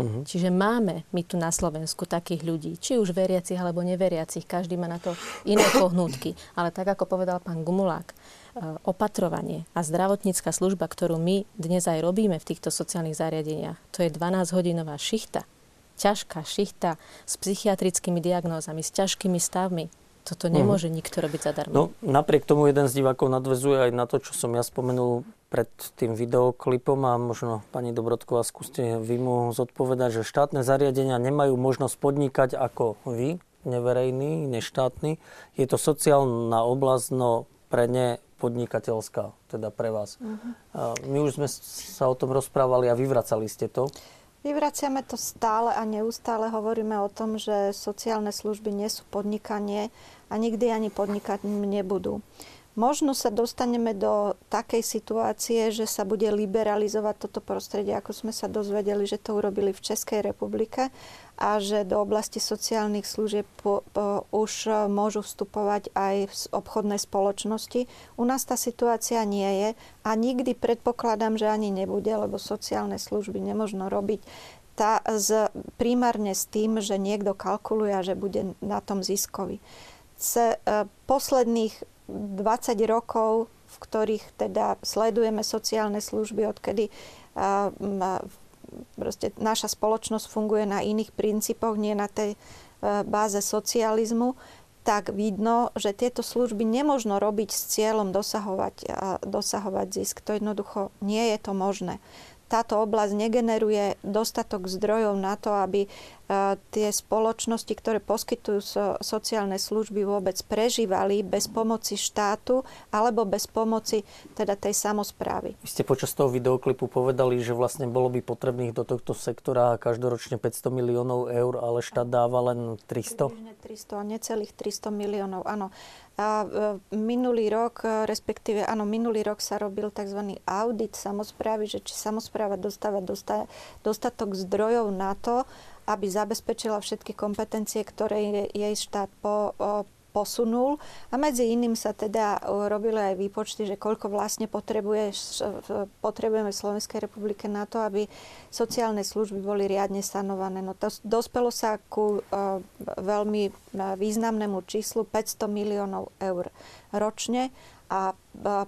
Uh-huh. Čiže máme my tu na Slovensku takých ľudí, či už veriacich alebo neveriacich, každý má na to iné pohnútky. Ale tak, ako povedal pán Gumulák, e, opatrovanie a zdravotnícka služba, ktorú my dnes aj robíme v týchto sociálnych zariadeniach, to je 12-hodinová šichta ťažká šichta s psychiatrickými diagnózami, s ťažkými stavmi. Toto nemôže uh-huh. nikto robiť zadarmo. No, napriek tomu jeden z divákov nadvezuje aj na to, čo som ja spomenul pred tým videoklipom a možno pani Dobrotková skúste vy mu zodpovedať, že štátne zariadenia nemajú možnosť podnikať ako vy, neverejný, neštátny. Je to sociálna oblasť, no pre ne podnikateľská, teda pre vás. Uh-huh. My už sme sa o tom rozprávali a vyvracali ste to. Vyvraciame to stále a neustále hovoríme o tom, že sociálne služby nie sú podnikanie a nikdy ani podnikať nebudú. Možno sa dostaneme do takej situácie, že sa bude liberalizovať toto prostredie, ako sme sa dozvedeli, že to urobili v Českej republike a že do oblasti sociálnych služieb po, po, už môžu vstupovať aj v obchodnej spoločnosti. U nás tá situácia nie je a nikdy predpokladám, že ani nebude, lebo sociálne služby nemožno robiť stá- z, primárne s tým, že niekto kalkuluje že bude na tom ziskový. Ce, e, posledných 20 rokov, v ktorých teda sledujeme sociálne služby, odkedy proste naša spoločnosť funguje na iných princípoch, nie na tej a, báze socializmu, tak vidno, že tieto služby nemožno robiť s cieľom dosahovať, dosahovať zisk. To jednoducho nie je to možné táto oblasť negeneruje dostatok zdrojov na to, aby tie spoločnosti, ktoré poskytujú so, sociálne služby vôbec prežívali bez pomoci štátu alebo bez pomoci teda tej samozprávy. Vy ste počas toho videoklipu povedali, že vlastne bolo by potrebných do tohto sektora každoročne 500 miliónov eur, ale štát dáva len 300? 300 a necelých 300 miliónov, áno. A minulý rok, respektíve áno, minulý rok sa robil tzv. audit samozprávy, že či samozpráva dostáva dostatok zdrojov na to, aby zabezpečila všetky kompetencie, ktoré jej štát po, posunul. A medzi iným sa teda robili aj výpočty, že koľko vlastne potrebuje, potrebujeme v Slovenskej republike na to, aby sociálne služby boli riadne stanované. No to dospelo sa ku veľmi významnému číslu 500 miliónov eur ročne a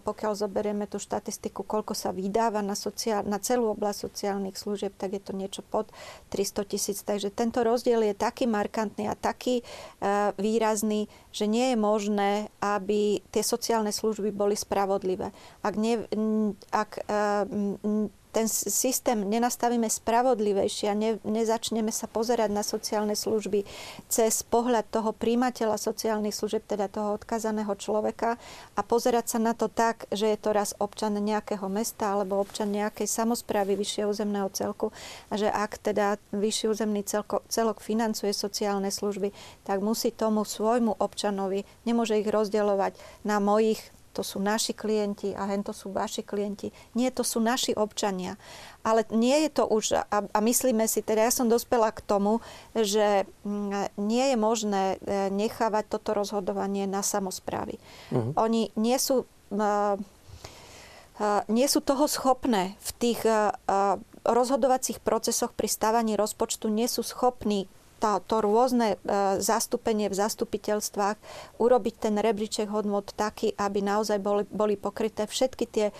pokiaľ zoberieme tú štatistiku, koľko sa vydáva na, sociál, na celú oblasť sociálnych služieb, tak je to niečo pod 300 tisíc. Takže tento rozdiel je taký markantný a taký e, výrazný, že nie je možné, aby tie sociálne služby boli spravodlivé. Ak, ne, ak e, ten systém nenastavíme spravodlivejšie a ne, nezačneme sa pozerať na sociálne služby cez pohľad toho príjimateľa sociálnych služieb, teda toho odkazaného človeka a pozerať sa na to tak, že je to raz občan nejakého mesta alebo občan nejakej samozprávy vyššieho územného celku a že ak teda vyšší územný celko, celok financuje sociálne služby, tak musí tomu svojmu občanovi, nemôže ich rozdeľovať na mojich to sú naši klienti a hen to sú vaši klienti. Nie, to sú naši občania. Ale nie je to už, a, a myslíme si, teda ja som dospela k tomu, že mm, nie je možné e, nechávať toto rozhodovanie na samozprávy. Uh-huh. Oni nie sú, uh, uh, nie sú toho schopné v tých uh, rozhodovacích procesoch pri stávaní rozpočtu, nie sú schopní to, to rôzne e, zastúpenie v zastupiteľstvách, urobiť ten rebríček hodnot taký, aby naozaj boli, boli pokryté všetky tie e,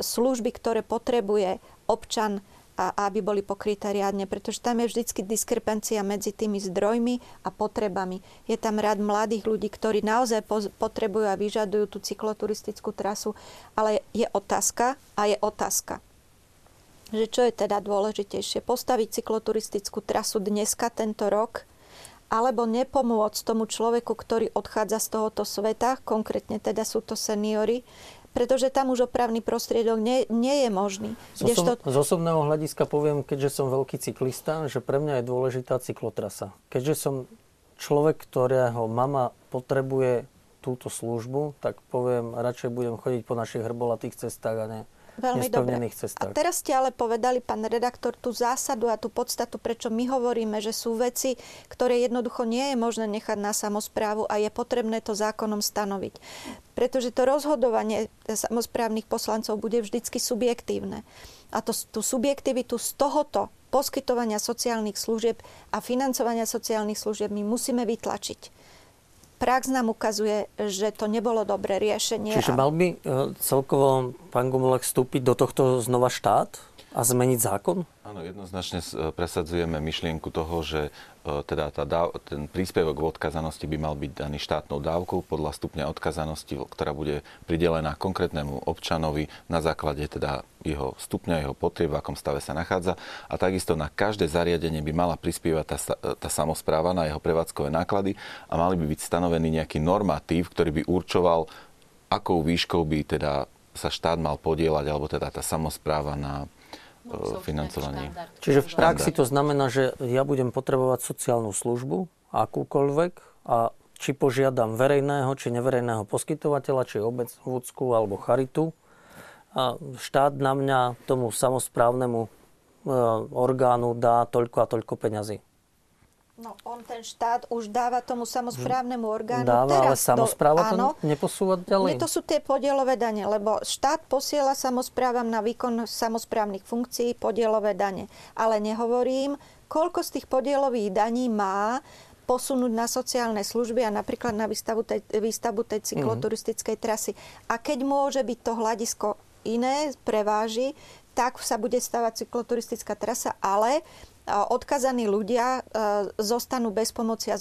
služby, ktoré potrebuje občan a aby boli pokryté riadne, pretože tam je vždy diskrepancia medzi tými zdrojmi a potrebami. Je tam rád mladých ľudí, ktorí naozaj potrebujú a vyžadujú tú cykloturistickú trasu, ale je otázka a je otázka že čo je teda dôležitejšie, postaviť cykloturistickú trasu dneska, tento rok, alebo nepomôcť tomu človeku, ktorý odchádza z tohoto sveta, konkrétne teda sú to seniory, pretože tam už opravný prostriedok nie, nie je možný. Z, osom, to... z osobného hľadiska poviem, keďže som veľký cyklista, že pre mňa je dôležitá cyklotrasa. Keďže som človek, ktorého mama potrebuje túto službu, tak poviem, radšej budem chodiť po našich hrbolatých cestách a ne Veľmi dobre. Cestách. A teraz ste ale povedali, pán redaktor, tú zásadu a tú podstatu, prečo my hovoríme, že sú veci, ktoré jednoducho nie je možné nechať na samozprávu a je potrebné to zákonom stanoviť. Pretože to rozhodovanie samozprávnych poslancov bude vždycky subjektívne. A to, tú subjektivitu z tohoto poskytovania sociálnych služieb a financovania sociálnych služieb my musíme vytlačiť prax nám ukazuje, že to nebolo dobré riešenie. Čiže mal by e, celkovo pán Gumulek vstúpiť do tohto znova štát a zmeniť zákon? Áno, jednoznačne e, presadzujeme myšlienku toho, že e, teda tá dáv, ten príspevok v odkazanosti by mal byť daný štátnou dávkou podľa stupňa odkazanosti, ktorá bude pridelená konkrétnemu občanovi na základe teda jeho stupňa, jeho potrieb, v akom stave sa nachádza. A takisto na každé zariadenie by mala prispievať tá, tá samozpráva na jeho prevádzkové náklady a mali by byť stanovený nejaký normatív, ktorý by určoval, akou výškou by teda sa štát mal podielať, alebo teda tá samozpráva na financovanie. Čiže v praxi to znamená, že ja budem potrebovať sociálnu službu, akúkoľvek, a či požiadam verejného, či neverejného poskytovateľa, či obec, vúcku alebo charitu. A štát na mňa tomu samozprávnemu e, orgánu dá toľko a toľko peňazí. No, on ten štát už dáva tomu samozprávnemu orgánu Dáva, ale teraz. samozpráva áno, to neposúva ďalej. Nie, to sú tie podielové dane, lebo štát posiela samozprávam na výkon samozprávnych funkcií podielové dane. Ale nehovorím, koľko z tých podielových daní má posunúť na sociálne služby a napríklad na výstavu tej, výstavbu tej cykloturistickej trasy. A keď môže byť to hľadisko iné, preváži, tak sa bude stavať cykloturistická trasa, ale odkazaní ľudia e, zostanú bez pomoci a,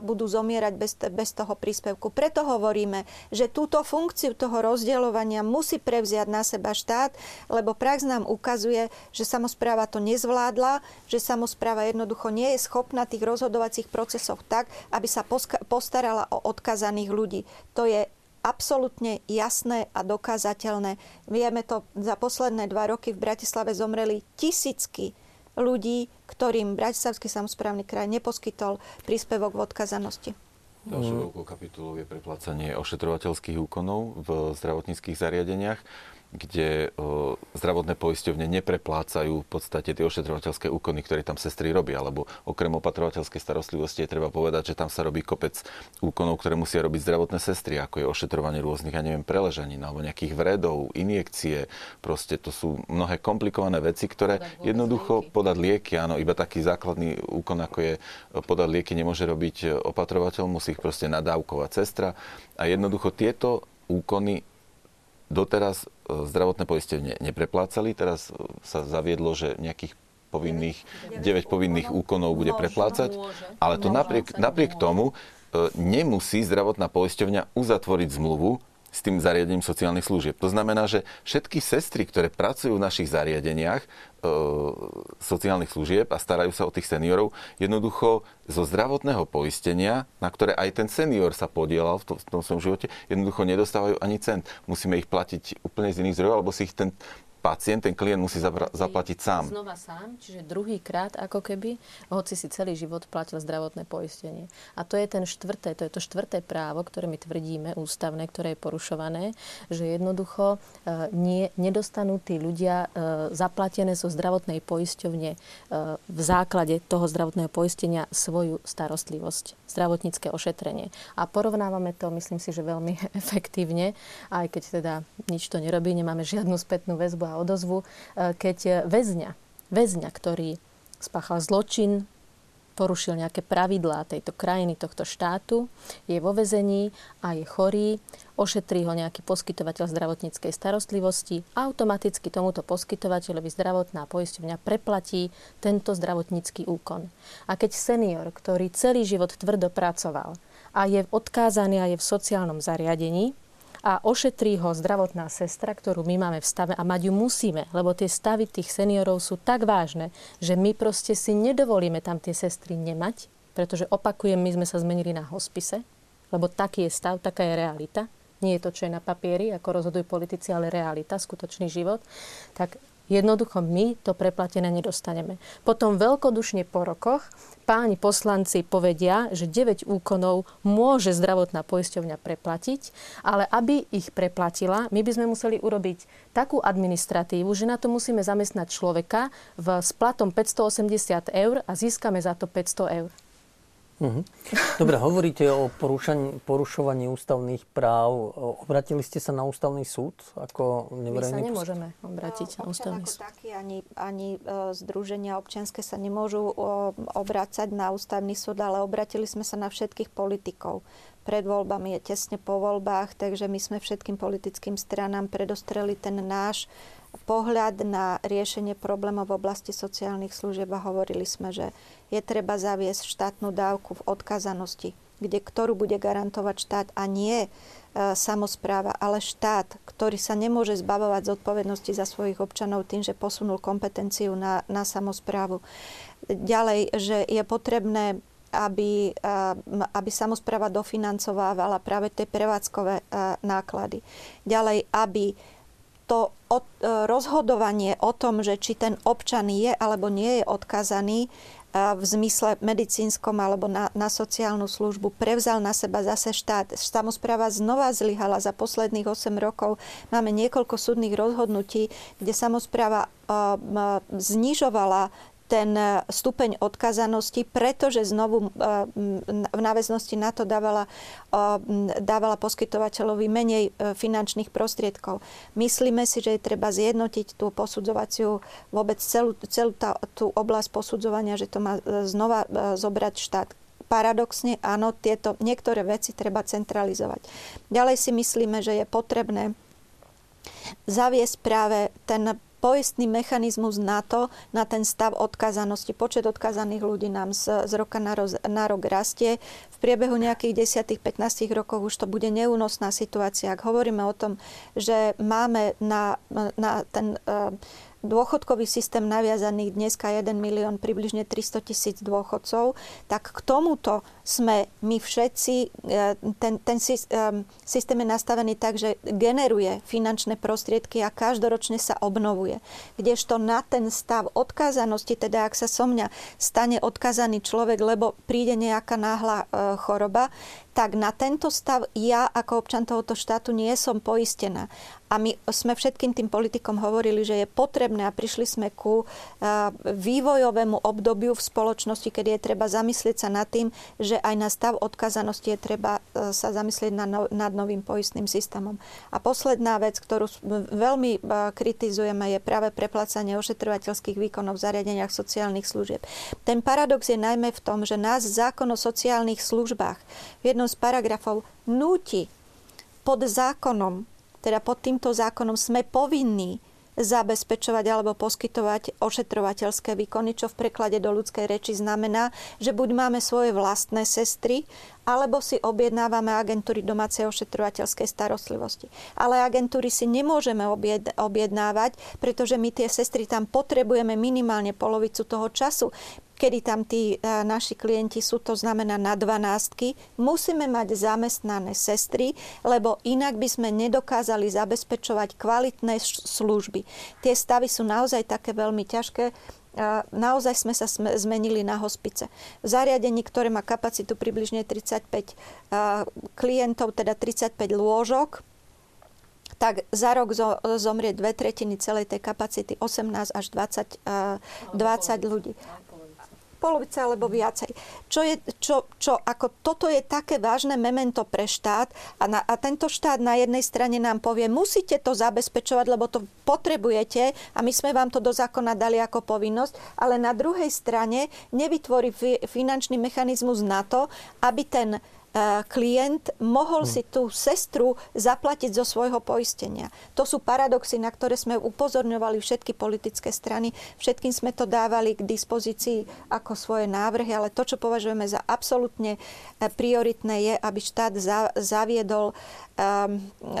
budú zomierať bez, bez toho príspevku. Preto hovoríme, že túto funkciu toho rozdeľovania musí prevziať na seba štát, lebo prax nám ukazuje, že samozpráva to nezvládla, že samozpráva jednoducho nie je schopná tých rozhodovacích procesoch tak, aby sa postarala o odkazaných ľudí. To je absolútne jasné a dokázateľné. Vieme to, za posledné dva roky v Bratislave zomreli tisícky ľudí, ktorým Bratislavský samozprávny kraj neposkytol príspevok v odkazanosti. Ďalšou veľkou kapitolou je preplácanie ošetrovateľských úkonov v zdravotníckých zariadeniach kde zdravotné poisťovne nepreplácajú v podstate tie ošetrovateľské úkony, ktoré tam sestry robia, alebo okrem opatrovateľskej starostlivosti je treba povedať, že tam sa robí kopec úkonov, ktoré musia robiť zdravotné sestry, ako je ošetrovanie rôznych, ja neviem, preležaní, alebo nejakých vredov, injekcie, proste to sú mnohé komplikované veci, ktoré podať jednoducho lieky. podať lieky, áno, iba taký základný úkon, ako je podať lieky, nemôže robiť opatrovateľ, musí ich proste nadávkovať sestra a jednoducho tieto úkony doteraz e, zdravotné poistenie nepreplácali, teraz e, sa zaviedlo, že nejakých povinných, 9 povinných úkonov? bude preplácať, ale to napriek, napriek tomu e, nemusí zdravotná poisťovňa uzatvoriť zmluvu s tým zariadením sociálnych služieb. To znamená, že všetky sestry, ktoré pracujú v našich zariadeniach e, sociálnych služieb a starajú sa o tých seniorov, jednoducho zo zdravotného poistenia, na ktoré aj ten senior sa podielal v tom, v tom svojom živote, jednoducho nedostávajú ani cent. Musíme ich platiť úplne z iných zdrojov, alebo si ich ten pacient, ten klient musí zaplatiť sám. Znova sám, čiže druhýkrát ako keby, hoci si celý život platil zdravotné poistenie. A to je ten štvrté, to je to štvrté právo, ktoré my tvrdíme, ústavné, ktoré je porušované, že jednoducho e, nie, nedostanú tí ľudia e, zaplatené zo zdravotnej poisťovne e, v základe toho zdravotného poistenia svoju starostlivosť, zdravotnícke ošetrenie. A porovnávame to, myslím si, že veľmi *laughs* efektívne, aj keď teda nič to nerobí, nemáme žiadnu spätnú väzbu a odozvu, e, keď väzňa, väzňa, ktorý spáchal zločin, porušil nejaké pravidlá tejto krajiny, tohto štátu, je vo väzení a je chorý, ošetrí ho nejaký poskytovateľ zdravotníckej starostlivosti, automaticky tomuto poskytovateľovi zdravotná poisťovňa preplatí tento zdravotnícky úkon. A keď senior, ktorý celý život tvrdo pracoval a je odkázaný a je v sociálnom zariadení, a ošetrí ho zdravotná sestra, ktorú my máme v stave a mať ju musíme, lebo tie stavy tých seniorov sú tak vážne, že my proste si nedovolíme tam tie sestry nemať, pretože opakujem, my sme sa zmenili na hospise, lebo taký je stav, taká je realita. Nie je to, čo je na papieri, ako rozhodujú politici, ale realita, skutočný život. Tak Jednoducho my to preplatené nedostaneme. Potom veľkodušne po rokoch páni poslanci povedia, že 9 úkonov môže zdravotná poisťovňa preplatiť, ale aby ich preplatila, my by sme museli urobiť takú administratívu, že na to musíme zamestnať človeka v, splatom 580 eur a získame za to 500 eur. Uh-huh. Dobre, hovoríte o porušovaní ústavných práv. Obratili ste sa na ústavný súd? Ako My sa nemôžeme obrátiť no, na ústavný súd. Taký, ani, ani uh, združenia občianske sa nemôžu obrácať na ústavný súd, ale obratili sme sa na všetkých politikov. Pred voľbami je tesne po voľbách, takže my sme všetkým politickým stranám predostreli ten náš pohľad na riešenie problémov v oblasti sociálnych služieb a hovorili sme, že je treba zaviesť štátnu dávku v odkazanosti, kde, ktorú bude garantovať štát a nie e, samozpráva, ale štát, ktorý sa nemôže zbavovať zodpovednosti za svojich občanov tým, že posunul kompetenciu na, na samozprávu. Ďalej, že je potrebné aby, e, aby samozpráva dofinancovávala práve tie prevádzkové e, náklady. Ďalej, aby to e, rozhodovanie o tom, že či ten občan je alebo nie je odkazaný e, v zmysle medicínskom alebo na, na sociálnu službu, prevzal na seba zase štát. Samozpráva znova zlyhala za posledných 8 rokov. Máme niekoľko súdnych rozhodnutí, kde samozpráva uh, znižovala ten e, stupeň odkazanosti, pretože znovu e, v náväznosti na to dávala, dávala poskytovateľovi menej finančných prostriedkov. Myslíme si, že je treba zjednotiť tú posudzovaciu vôbec celú, celú tá, tú oblasť posudzovania, že to má znova zobrať štát paradoxne áno, tieto niektoré veci treba centralizovať. Ďalej si myslíme, že je potrebné zaviesť práve ten poistný mechanizmus na to, na ten stav odkazanosti. Počet odkazaných ľudí nám z, z roka na, roz, na rok rastie. V priebehu nejakých 10-15 rokov už to bude neúnosná situácia. Ak hovoríme o tom, že máme na, na ten uh, dôchodkový systém naviazaný dneska 1 milión, približne 300 tisíc dôchodcov, tak k tomuto sme my všetci, e, ten, ten systém je nastavený tak, že generuje finančné prostriedky a každoročne sa obnovuje. Kdežto na ten stav odkázanosti, teda ak sa so mňa stane odkázaný človek, lebo príde nejaká náhla e, choroba, tak na tento stav ja ako občan tohoto štátu nie som poistená. A my sme všetkým tým politikom hovorili, že je potrebné a prišli sme ku vývojovému obdobiu v spoločnosti, kedy je treba zamyslieť sa nad tým, že aj na stav odkazanosti je treba e, sa zamyslieť nad novým poistným systémom. A posledná vec, ktorú veľmi e, kritizujeme, je práve preplácanie ošetrovateľských výkonov v zariadeniach sociálnych služieb. Ten paradox je najmä v tom, že nás zákon o sociálnych službách v jednom z paragrafov núti pod zákonom teda pod týmto zákonom sme povinní zabezpečovať alebo poskytovať ošetrovateľské výkony, čo v preklade do ľudskej reči znamená, že buď máme svoje vlastné sestry, alebo si objednávame agentúry domácej ošetrovateľskej starostlivosti. Ale agentúry si nemôžeme objednávať, pretože my tie sestry tam potrebujeme minimálne polovicu toho času kedy tam tí e, naši klienti sú, to znamená na dvanástky, musíme mať zamestnané sestry, lebo inak by sme nedokázali zabezpečovať kvalitné služby. Tie stavy sú naozaj také veľmi ťažké. Naozaj sme sa zmenili na hospice. V zariadení, ktoré má kapacitu približne 35 klientov, teda 35 lôžok, tak za rok zomrie dve tretiny celej tej kapacity, 18 až 20, 20 ľudí polovica alebo viacej. Čo je, čo, čo, ako toto je také vážne memento pre štát a, na, a tento štát na jednej strane nám povie, musíte to zabezpečovať, lebo to potrebujete a my sme vám to do zákona dali ako povinnosť, ale na druhej strane nevytvorí finančný mechanizmus na to, aby ten klient mohol hmm. si tú sestru zaplatiť zo svojho poistenia. To sú paradoxy, na ktoré sme upozorňovali všetky politické strany. Všetkým sme to dávali k dispozícii ako svoje návrhy, ale to, čo považujeme za absolútne e, prioritné, je, aby štát zaviedol,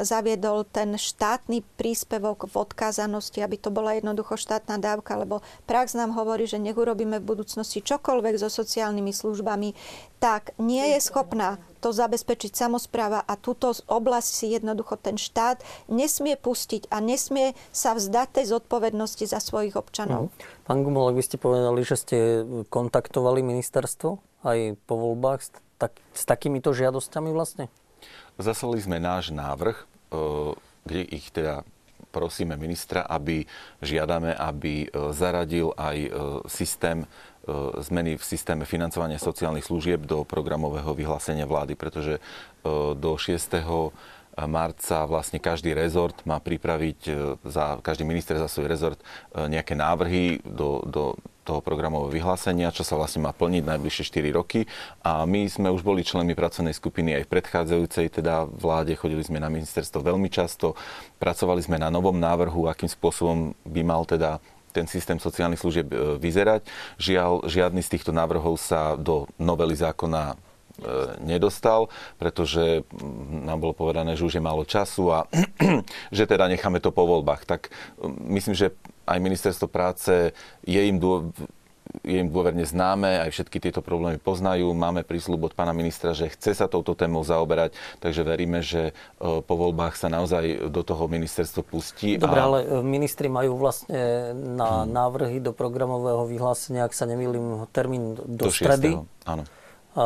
zaviedol ten štátny príspevok v odkázanosti, aby to bola jednoducho štátna dávka, lebo prax nám hovorí, že nech urobíme v budúcnosti čokoľvek so sociálnymi službami, tak nie je schopná to zabezpečiť samozpráva a túto oblasť si jednoducho ten štát nesmie pustiť a nesmie sa vzdať tej zodpovednosti za svojich občanov. Mm. Pán Gumolek, vy ste povedali, že ste kontaktovali ministerstvo aj po voľbách s, tak, s takýmito žiadosťami vlastne? Zaslali sme náš návrh, e, kde ich teda prosíme ministra, aby žiadame, aby e, zaradil aj e, systém zmeny v systéme financovania sociálnych služieb do programového vyhlásenia vlády, pretože e, do 6 marca vlastne každý rezort má pripraviť, e, za, každý minister za svoj rezort nejaké návrhy do, do toho programového vyhlásenia, čo sa vlastne má plniť najbližšie 4 roky. A my sme už boli členmi pracovnej skupiny aj v predchádzajúcej teda vláde, chodili sme na ministerstvo veľmi často, pracovali sme na novom návrhu, akým spôsobom by mal teda ten systém sociálnych služieb e, vyzerať. Žiaľ, žiadny z týchto návrhov sa do novely zákona e, nedostal, pretože nám bolo povedané, že už je málo času a *clears throat* že teda necháme to po voľbách. Tak myslím, že aj ministerstvo práce je im je im dôverne známe, aj všetky tieto problémy poznajú. Máme prísľub od pána ministra, že chce sa touto témou zaoberať, takže veríme, že e, po voľbách sa naozaj do toho ministerstvo pustí. Dobre, a... ale e, ministri majú vlastne na hmm. návrhy do programového vyhlásenia, ak sa nemýlim, termín do, do stredy. Áno. A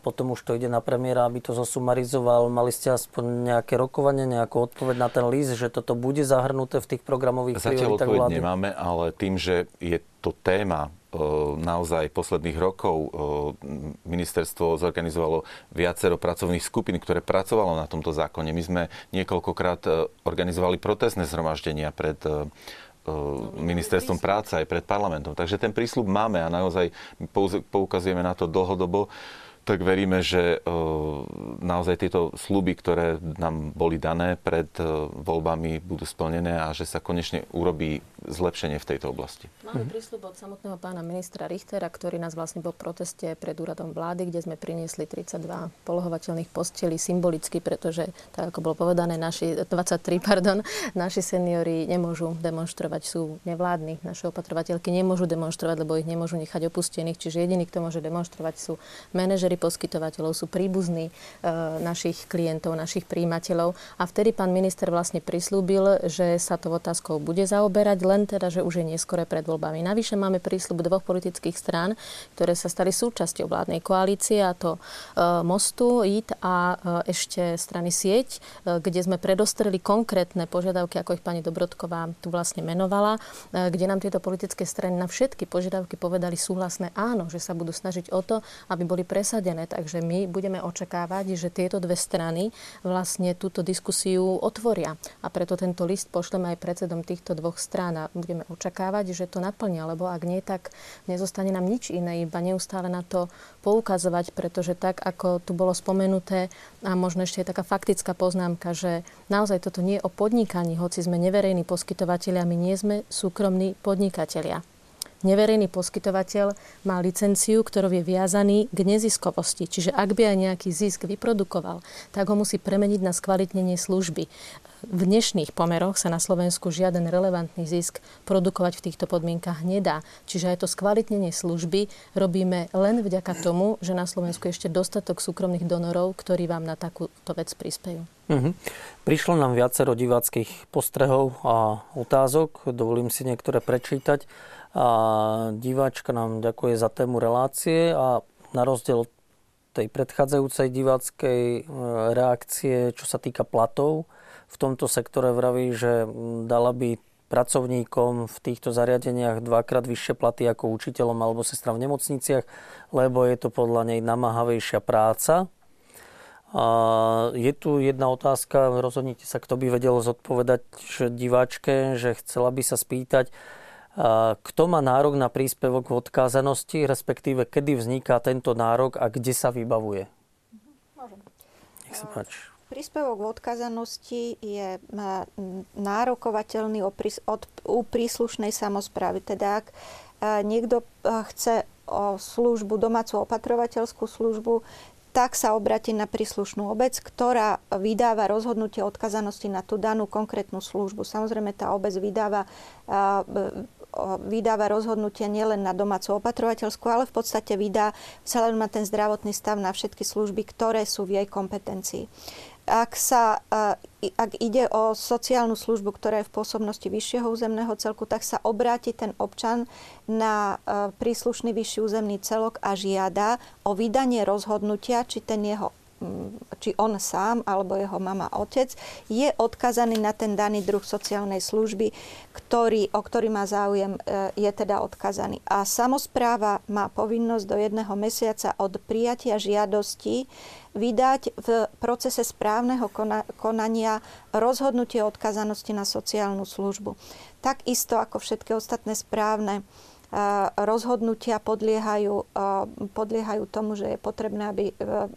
potom už to ide na premiéra, aby to zosumarizoval. Mali ste aspoň nejaké rokovanie, nejakú odpoveď na ten list, že toto bude zahrnuté v tých programových Zatiaľ prioritách vlády? nemáme, ale tým, že je to téma e, naozaj posledných rokov e, ministerstvo zorganizovalo viacero pracovných skupín, ktoré pracovalo na tomto zákone. My sme niekoľkokrát e, organizovali protestné zhromaždenia pred ministerstvom práce aj pred parlamentom. Takže ten prísľub máme a naozaj poukazujeme na to dlhodobo tak veríme, že e, naozaj tieto sluby, ktoré nám boli dané pred e, voľbami, budú splnené a že sa konečne urobí zlepšenie v tejto oblasti. Máme prísľub od samotného pána ministra Richtera, ktorý nás vlastne po proteste pred úradom vlády, kde sme priniesli 32 polohovateľných postelí symbolicky, pretože, tak ako bolo povedané, naši, 23, *laughs* pardon, naši seniori nemôžu demonstrovať, sú nevládni. Naše opatrovateľky nemôžu demonstrovať, lebo ich nemôžu nechať opustených. Čiže jediný, kto môže demonstrovať, sú manažeri poskytovateľov, sú príbuzní e, našich klientov, našich príjimateľov. A vtedy pán minister vlastne prislúbil, že sa to otázkou bude zaoberať, len teda, že už je neskore pred voľbami. Navyše máme prísľub dvoch politických strán, ktoré sa stali súčasťou vládnej koalície, a to e, Mostu, IT a e, ešte strany Sieť, kde sme predostreli konkrétne požiadavky, ako ich pani Dobrodková tu vlastne menovala, kde nám tieto politické strany na všetky požiadavky povedali súhlasné áno, že sa budú snažiť o to, aby boli presadené presadené, takže my budeme očakávať, že tieto dve strany vlastne túto diskusiu otvoria. A preto tento list pošleme aj predsedom týchto dvoch strán a budeme očakávať, že to naplnia, lebo ak nie, tak nezostane nám nič iné, iba neustále na to poukazovať, pretože tak, ako tu bolo spomenuté, a možno ešte je taká faktická poznámka, že naozaj toto nie je o podnikaní, hoci sme neverejní poskytovateľia, my nie sme súkromní podnikatelia neverejný poskytovateľ má licenciu, ktorou je viazaný k neziskovosti. Čiže ak by aj nejaký zisk vyprodukoval, tak ho musí premeniť na skvalitnenie služby. V dnešných pomeroch sa na Slovensku žiaden relevantný zisk produkovať v týchto podmienkach nedá. Čiže aj to skvalitnenie služby robíme len vďaka tomu, že na Slovensku je ešte dostatok súkromných donorov, ktorí vám na takúto vec prispejú. Mhm. Prišlo nám viacero diváckých postrehov a otázok. Dovolím si niektoré prečítať. A diváčka nám ďakuje za tému relácie a na rozdiel od tej predchádzajúcej diváckej e, reakcie, čo sa týka platov, v tomto sektore vraví, že dala by pracovníkom v týchto zariadeniach dvakrát vyššie platy ako učiteľom alebo sestra v nemocniciach, lebo je to podľa nej namáhavejšia práca. A je tu jedna otázka, rozhodnite sa, kto by vedel zodpovedať diváčke, že chcela by sa spýtať, kto má nárok na príspevok v odkázanosti, respektíve kedy vzniká tento nárok a kde sa vybavuje? Môžem. Nech sa páči. Príspevok v odkazanosti je nárokovateľný od, u príslušnej samozprávy. Teda ak niekto chce o službu, domácu opatrovateľskú službu, tak sa obratí na príslušnú obec, ktorá vydáva rozhodnutie odkazanosti na tú danú konkrétnu službu. Samozrejme, tá obec vydáva vydáva rozhodnutia nielen na domácu opatrovateľskú, ale v podstate vydá celý má ten zdravotný stav na všetky služby, ktoré sú v jej kompetencii. Ak, sa, ak ide o sociálnu službu, ktorá je v pôsobnosti vyššieho územného celku, tak sa obráti ten občan na príslušný vyšší územný celok a žiada o vydanie rozhodnutia, či ten jeho či on sám alebo jeho mama, otec, je odkazaný na ten daný druh sociálnej služby, ktorý, o ktorý má záujem, e, je teda odkazaný. A samozpráva má povinnosť do jedného mesiaca od prijatia žiadosti vydať v procese správneho konania rozhodnutie o odkazanosti na sociálnu službu. Takisto ako všetky ostatné správne rozhodnutia podliehajú, podliehajú tomu, že je potrebné, aby e,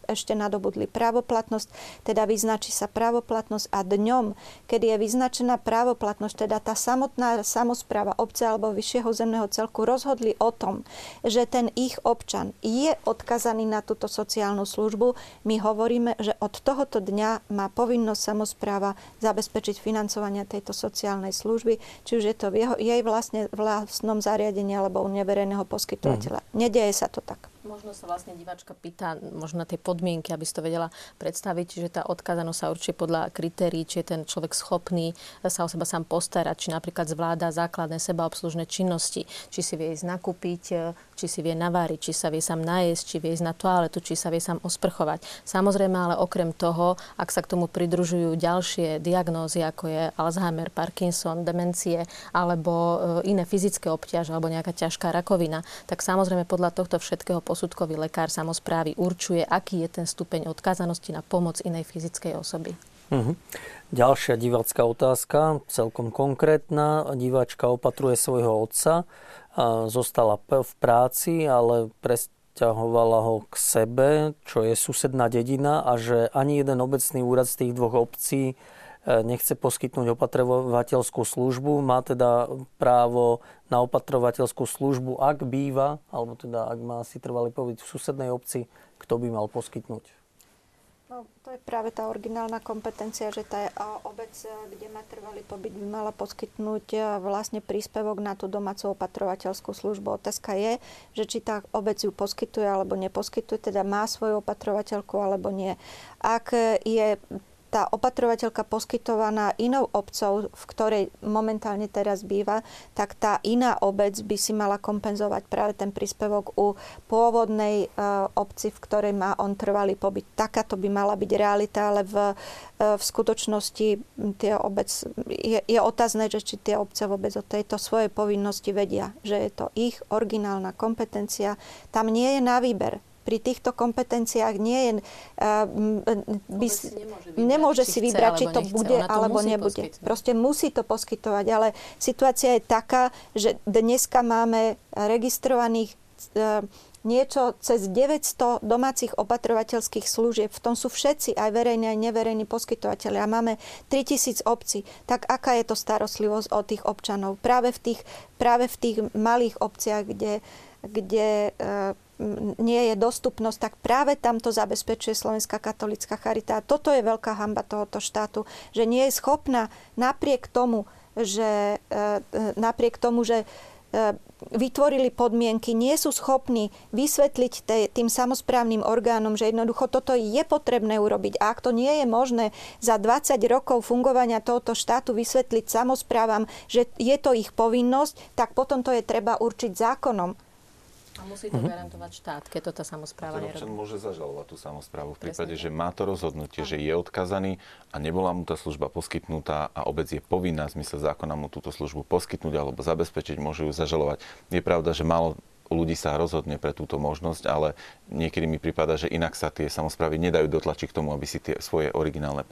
ešte nadobudli právoplatnosť, teda vyznačí sa právoplatnosť a dňom, kedy je vyznačená právoplatnosť, teda tá samotná samozpráva obce alebo vyššieho zemného celku rozhodli o tom, že ten ich občan je odkazaný na túto sociálnu službu, my hovoríme, že od tohoto dňa má povinnosť samozpráva zabezpečiť financovanie tejto sociálnej služby, či už je to v jeho, jej vlastne vlastnom zariadení alebo u neverejného poskytovateľa. Mm. Nedieje sa to tak. Možno sa vlastne diváčka pýta možno tie podmienky, aby si to vedela predstaviť, čiže tá odkázanosť sa určite podľa kritérií, či je ten človek schopný sa o seba sám postarať, či napríklad zvláda základné sebaobslužné činnosti, či si vie ísť nakúpiť, či si vie naváriť, či sa vie sám najesť, či vie ísť na toaletu, či sa vie sám osprchovať. Samozrejme, ale okrem toho, ak sa k tomu pridružujú ďalšie diagnózy, ako je Alzheimer, Parkinson, demencie alebo e, iné fyzické obťaže alebo nejaká ťažká rakovina, tak samozrejme podľa tohto všetkého posudkový lekár samozprávy určuje, aký je ten stupeň odkázanosti na pomoc inej fyzickej osoby. Uh-huh. Ďalšia divácká otázka, celkom konkrétna. Diváčka opatruje svojho otca, zostala v práci, ale presťahovala ho k sebe, čo je susedná dedina a že ani jeden obecný úrad z tých dvoch obcí nechce poskytnúť opatrovateľskú službu, má teda právo na opatrovateľskú službu, ak býva, alebo teda ak má si trvalý pobyt v susednej obci, kto by mal poskytnúť. No, to je práve tá originálna kompetencia, že tá obec, e, kde má trvalý pobyt, by mala poskytnúť e, vlastne príspevok na tú domácu opatrovateľskú službu. Otázka je, že či tá obec ju poskytuje alebo neposkytuje, teda má svoju opatrovateľku alebo nie. Ak je tá opatrovateľka poskytovaná inou obcov, v ktorej momentálne teraz býva, tak tá iná obec by si mala kompenzovať práve ten príspevok u pôvodnej e, obci, v ktorej má on trvalý pobyt. Takáto by mala byť realita, ale v, e, v skutočnosti tie obec, je, je otázne, že či tie obce vôbec o tejto svojej povinnosti vedia, že je to ich originálna kompetencia. Tam nie je na výber pri týchto kompetenciách nie je... Uh, by, nemôže, vybrať, nemôže si vybrať, či to nechce. bude alebo nebude. Poskytnúť. Proste musí to poskytovať, ale situácia je taká, že dneska máme registrovaných uh, niečo cez 900 domácich opatrovateľských služieb. V tom sú všetci, aj verejní, aj neverejní poskytovateľi. A máme 3000 obcí. Tak aká je to starostlivosť od tých občanov? Práve v tých, práve v tých malých obciach, kde, kde uh, nie je dostupnosť, tak práve tam to zabezpečuje Slovenská katolická charita. A toto je veľká hamba tohoto štátu, že nie je schopná napriek tomu, že, e, e, napriek tomu, že e, vytvorili podmienky, nie sú schopní vysvetliť tým samozprávnym orgánom, že jednoducho toto je potrebné urobiť. A ak to nie je možné za 20 rokov fungovania tohoto štátu vysvetliť samozprávam, že je to ich povinnosť, tak potom to je treba určiť zákonom. A musí to uh-huh. garantovať štát, keď to tá samozpráva nerobí. Občan môže zažalovať tú samozprávu v prípade, Presne. že má to rozhodnutie, že je odkazaný a nebola mu tá služba poskytnutá a obec je povinná v zmysle zákona mu túto službu poskytnúť alebo zabezpečiť, môže ju zažalovať. Je pravda, že málo ľudí sa rozhodne pre túto možnosť, ale niekedy mi prípada, že inak sa tie samozprávy nedajú dotlačiť k tomu, aby si tie svoje originálne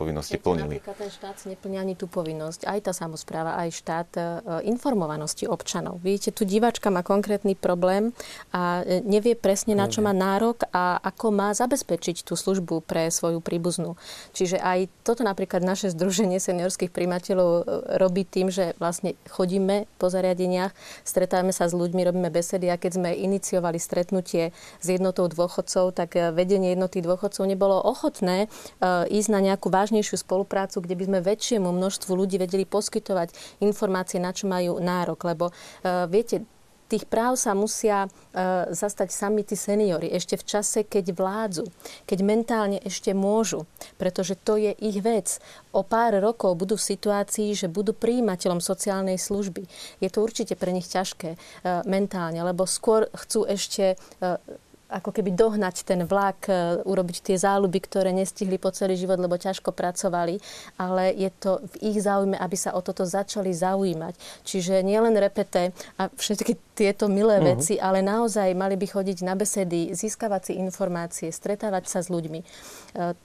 povinnosti Keď plnili. Napríklad ten štát si neplní ani tú povinnosť, aj tá samozpráva, aj štát e, informovanosti občanov. Vidíte, tu diváčka má konkrétny problém a e, nevie presne, na čo má nárok a ako má zabezpečiť tú službu pre svoju príbuznú. Čiže aj toto napríklad naše Združenie seniorských primateľov e, robí tým, že vlastne chodíme po zariadeniach, stretávame sa s ľuďmi, robíme besedy a keď sme iniciovali stretnutie s jednotou dôchodcov, tak eh, vedenie jednoty dôchodcov nebolo ochotné eh, ísť na nejakú vážnejšiu spoluprácu, kde by sme väčšiemu množstvu ľudí vedeli poskytovať informácie, na čo majú nárok. Lebo eh, viete, tých práv sa musia e, zastať sami tí seniory ešte v čase, keď vládzu, keď mentálne ešte môžu, pretože to je ich vec. O pár rokov budú v situácii, že budú príjimateľom sociálnej služby. Je to určite pre nich ťažké e, mentálne, lebo skôr chcú ešte e, ako keby dohnať ten vlak, e, urobiť tie záľuby, ktoré nestihli po celý život, lebo ťažko pracovali, ale je to v ich záujme, aby sa o toto začali zaujímať. Čiže nielen repete a všetky tieto milé uh-huh. veci, ale naozaj mali by chodiť na besedy, získavať si informácie, stretávať sa s ľuďmi. E,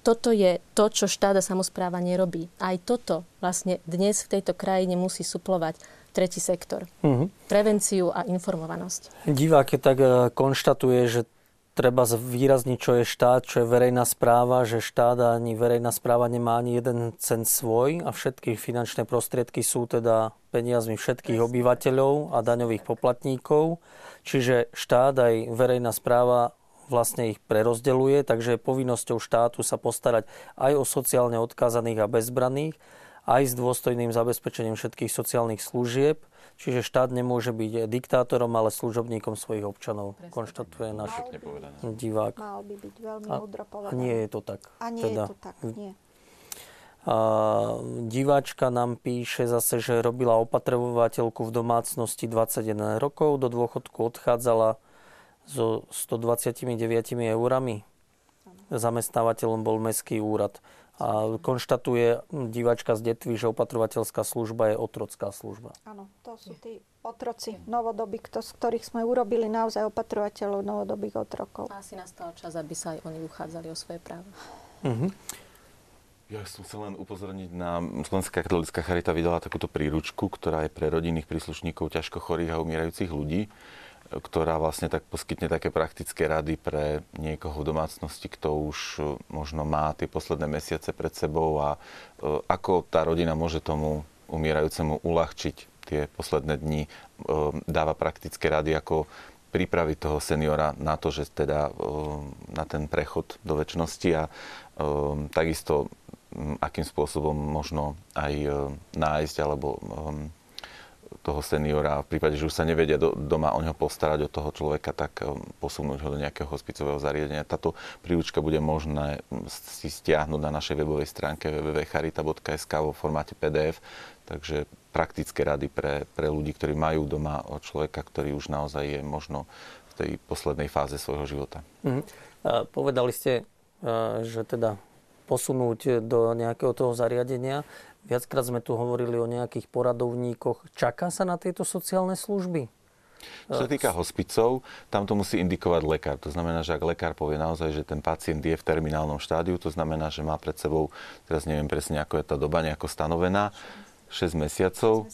toto je to, čo štát a samozpráva nerobí. Aj toto vlastne dnes v tejto krajine musí suplovať tretí sektor. Uh-huh. Prevenciu a informovanosť. Divák je tak e, konštatuje, že treba výrazniť, čo je štát, čo je verejná správa, že štát ani verejná správa nemá ani jeden cent svoj a všetky finančné prostriedky sú teda peniazmi všetkých obyvateľov a daňových poplatníkov. Čiže štát aj verejná správa vlastne ich prerozdeluje, takže je povinnosťou štátu sa postarať aj o sociálne odkázaných a bezbraných aj s dôstojným zabezpečením všetkých sociálnych služieb. Čiže štát nemôže byť diktátorom, ale služobníkom svojich občanov, Presne konštatuje náš divák. Mal by byť veľmi A- múdro A povedané. nie je to tak. A nie teda. je to tak, nie. A diváčka nám píše zase, že robila opatrovateľku v domácnosti 21 rokov, do dôchodku odchádzala so 129 eurami. Zamestnávateľom bol Mestský úrad. A konštatuje diváčka z Detvy, že opatrovateľská služba je otrocká služba. Áno, to sú tí otroci novodobí, z ktorých sme urobili naozaj opatrovateľov novodobých otrokov. Asi nastal čas, aby sa aj oni uchádzali o svoje práva. Mhm. Ja som chcel len upozorniť na Slovenská katolická charita vydala takúto príručku, ktorá je pre rodinných príslušníkov ťažko chorých a umierajúcich ľudí, ktorá vlastne tak poskytne také praktické rady pre niekoho v domácnosti, kto už e, možno má tie posledné mesiace pred sebou a e, ako tá rodina môže tomu umierajúcemu uľahčiť tie posledné dni, e, dáva praktické rady, ako pripraviť toho seniora na to, že teda na ten prechod do väčšnosti a takisto akým spôsobom možno aj nájsť alebo toho seniora v prípade, že už sa nevedia do, doma o neho postarať, o toho človeka, tak um, posunúť ho do nejakého hospicového zariadenia. Táto príručka bude možné m, si stiahnuť na našej webovej stránke www.charita.sk vo formáte PDF, takže praktické rady pre, pre ľudí, ktorí majú doma o človeka, ktorý už naozaj je možno v tej poslednej fáze svojho života. Mhm. A povedali ste, a, že teda posunúť do nejakého toho zariadenia. Viackrát sme tu hovorili o nejakých poradovníkoch. Čaká sa na tieto sociálne služby? Čo sa týka hospicov, tam to musí indikovať lekár. To znamená, že ak lekár povie naozaj, že ten pacient je v terminálnom štádiu, to znamená, že má pred sebou, teraz neviem presne, ako je tá doba nejako stanovená, 6 mesiacov,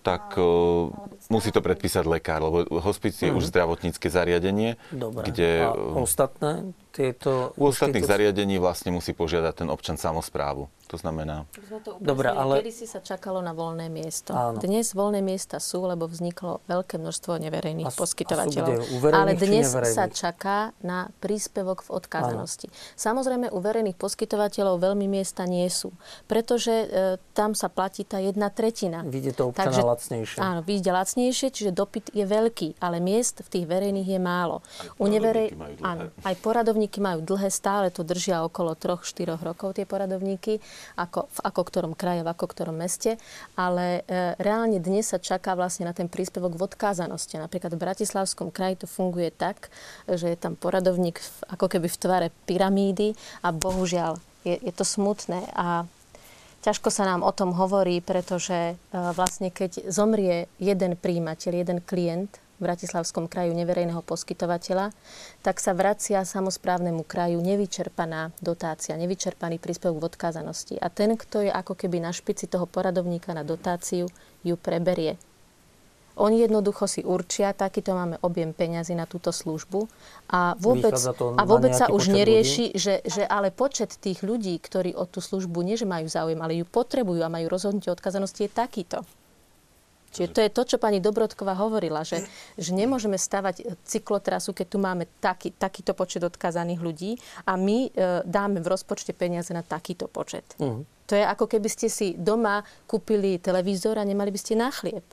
tak uh, musí to predpísať lekár, lebo hospic je už zdravotnícke zariadenie, Dobre. kde A ostatné tieto... u ostatných inštitúcie? zariadení vlastne musí požiadať ten občan samozprávu. To znamená, Dobre, ale- Kedy si sa čakalo na voľné miesto. Áno. Dnes voľné miesta sú, lebo vzniklo veľké množstvo A neverejných a poskytovateľov. kde? U verejných ale dnes sa čaká na príspevok v odkázanosti. Samozrejme, u verejných poskytovateľov veľmi miesta nie sú, pretože e, tam sa platí tá jedna tretina. Vidie to občana Takže- lacnejšie. Áno, vyjde lacnejšie, čiže dopyt je veľký, ale miest v tých verejných je málo. poradovníky majú dlhé. áno, aj poradovníky majú dlhé, stále to držia okolo 3-4 rokov tie poradovníky, ako v ako ktorom kraji, v ako ktorom meste, ale e, reálne dnes sa čaká vlastne na ten príspevok v odkázanosti. Napríklad v Bratislavskom kraji to funguje tak, že je tam poradovník v, ako keby v tvare pyramídy a bohužiaľ je, je to smutné a Ťažko sa nám o tom hovorí, pretože e, vlastne keď zomrie jeden príjimateľ, jeden klient v Bratislavskom kraju neverejného poskytovateľa, tak sa vracia samozprávnemu kraju nevyčerpaná dotácia, nevyčerpaný príspevok v odkázanosti. A ten, kto je ako keby na špici toho poradovníka na dotáciu, ju preberie. Oni jednoducho si určia, takýto máme objem peňazí na túto službu a vôbec, a vôbec sa už nerieši, že, že ale počet tých ľudí, ktorí o tú službu nie, že majú záujem, ale ju potrebujú a majú rozhodnutie odkazanosti, je takýto. Čiže to je to, čo pani Dobrotková hovorila, že, že nemôžeme stavať cyklotrasu, keď tu máme taký, takýto počet odkazaných ľudí a my e, dáme v rozpočte peniaze na takýto počet. Mhm. To je ako keby ste si doma kúpili televízor a nemali by ste na chlieb.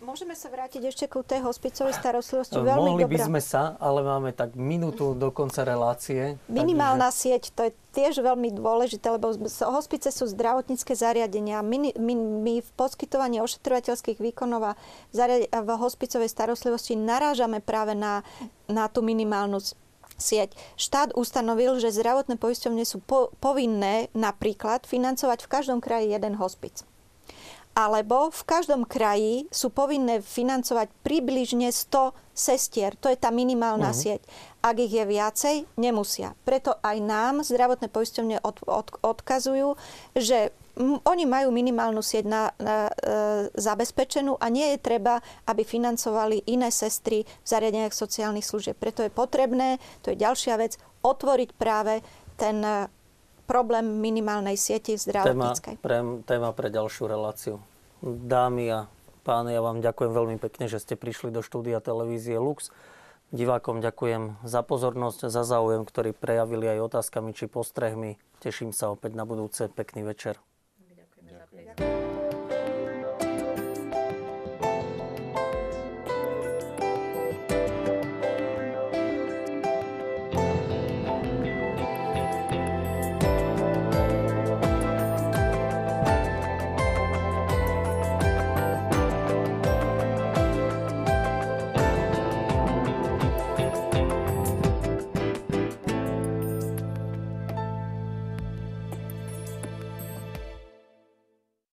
Môžeme sa vrátiť ešte ku tej hospicovej starostlivosti. Veľmi Mohli by dobrá. sme sa, ale máme tak minútu do konca relácie. Minimálna sieť, to je tiež veľmi dôležité, lebo hospice sú zdravotnícke zariadenia. My, my, my v poskytovaní ošetrovateľských výkonov a v hospicovej starostlivosti narážame práve na, na tú minimálnu sieť. Štát ustanovil, že zdravotné poisťovne sú po, povinné napríklad financovať v každom kraji jeden hospic alebo v každom kraji sú povinné financovať približne 100 sestier. To je tá minimálna uh-huh. sieť. Ak ich je viacej, nemusia. Preto aj nám zdravotné poisťovne od, od, odkazujú, že oni majú minimálnu sieť na, na, e, zabezpečenú a nie je treba, aby financovali iné sestry v zariadeniach sociálnych služieb. Preto je potrebné, to je ďalšia vec, otvoriť práve ten e, problém minimálnej Téma zdravotníckej. pre, téma pre ďalšiu reláciu. Dámy a páni, ja vám ďakujem veľmi pekne, že ste prišli do štúdia televízie Lux. Divákom ďakujem za pozornosť, za záujem, ktorý prejavili aj otázkami či postrehmi. Teším sa opäť na budúce. Pekný večer. Ďakujeme ďakujem. za príklad.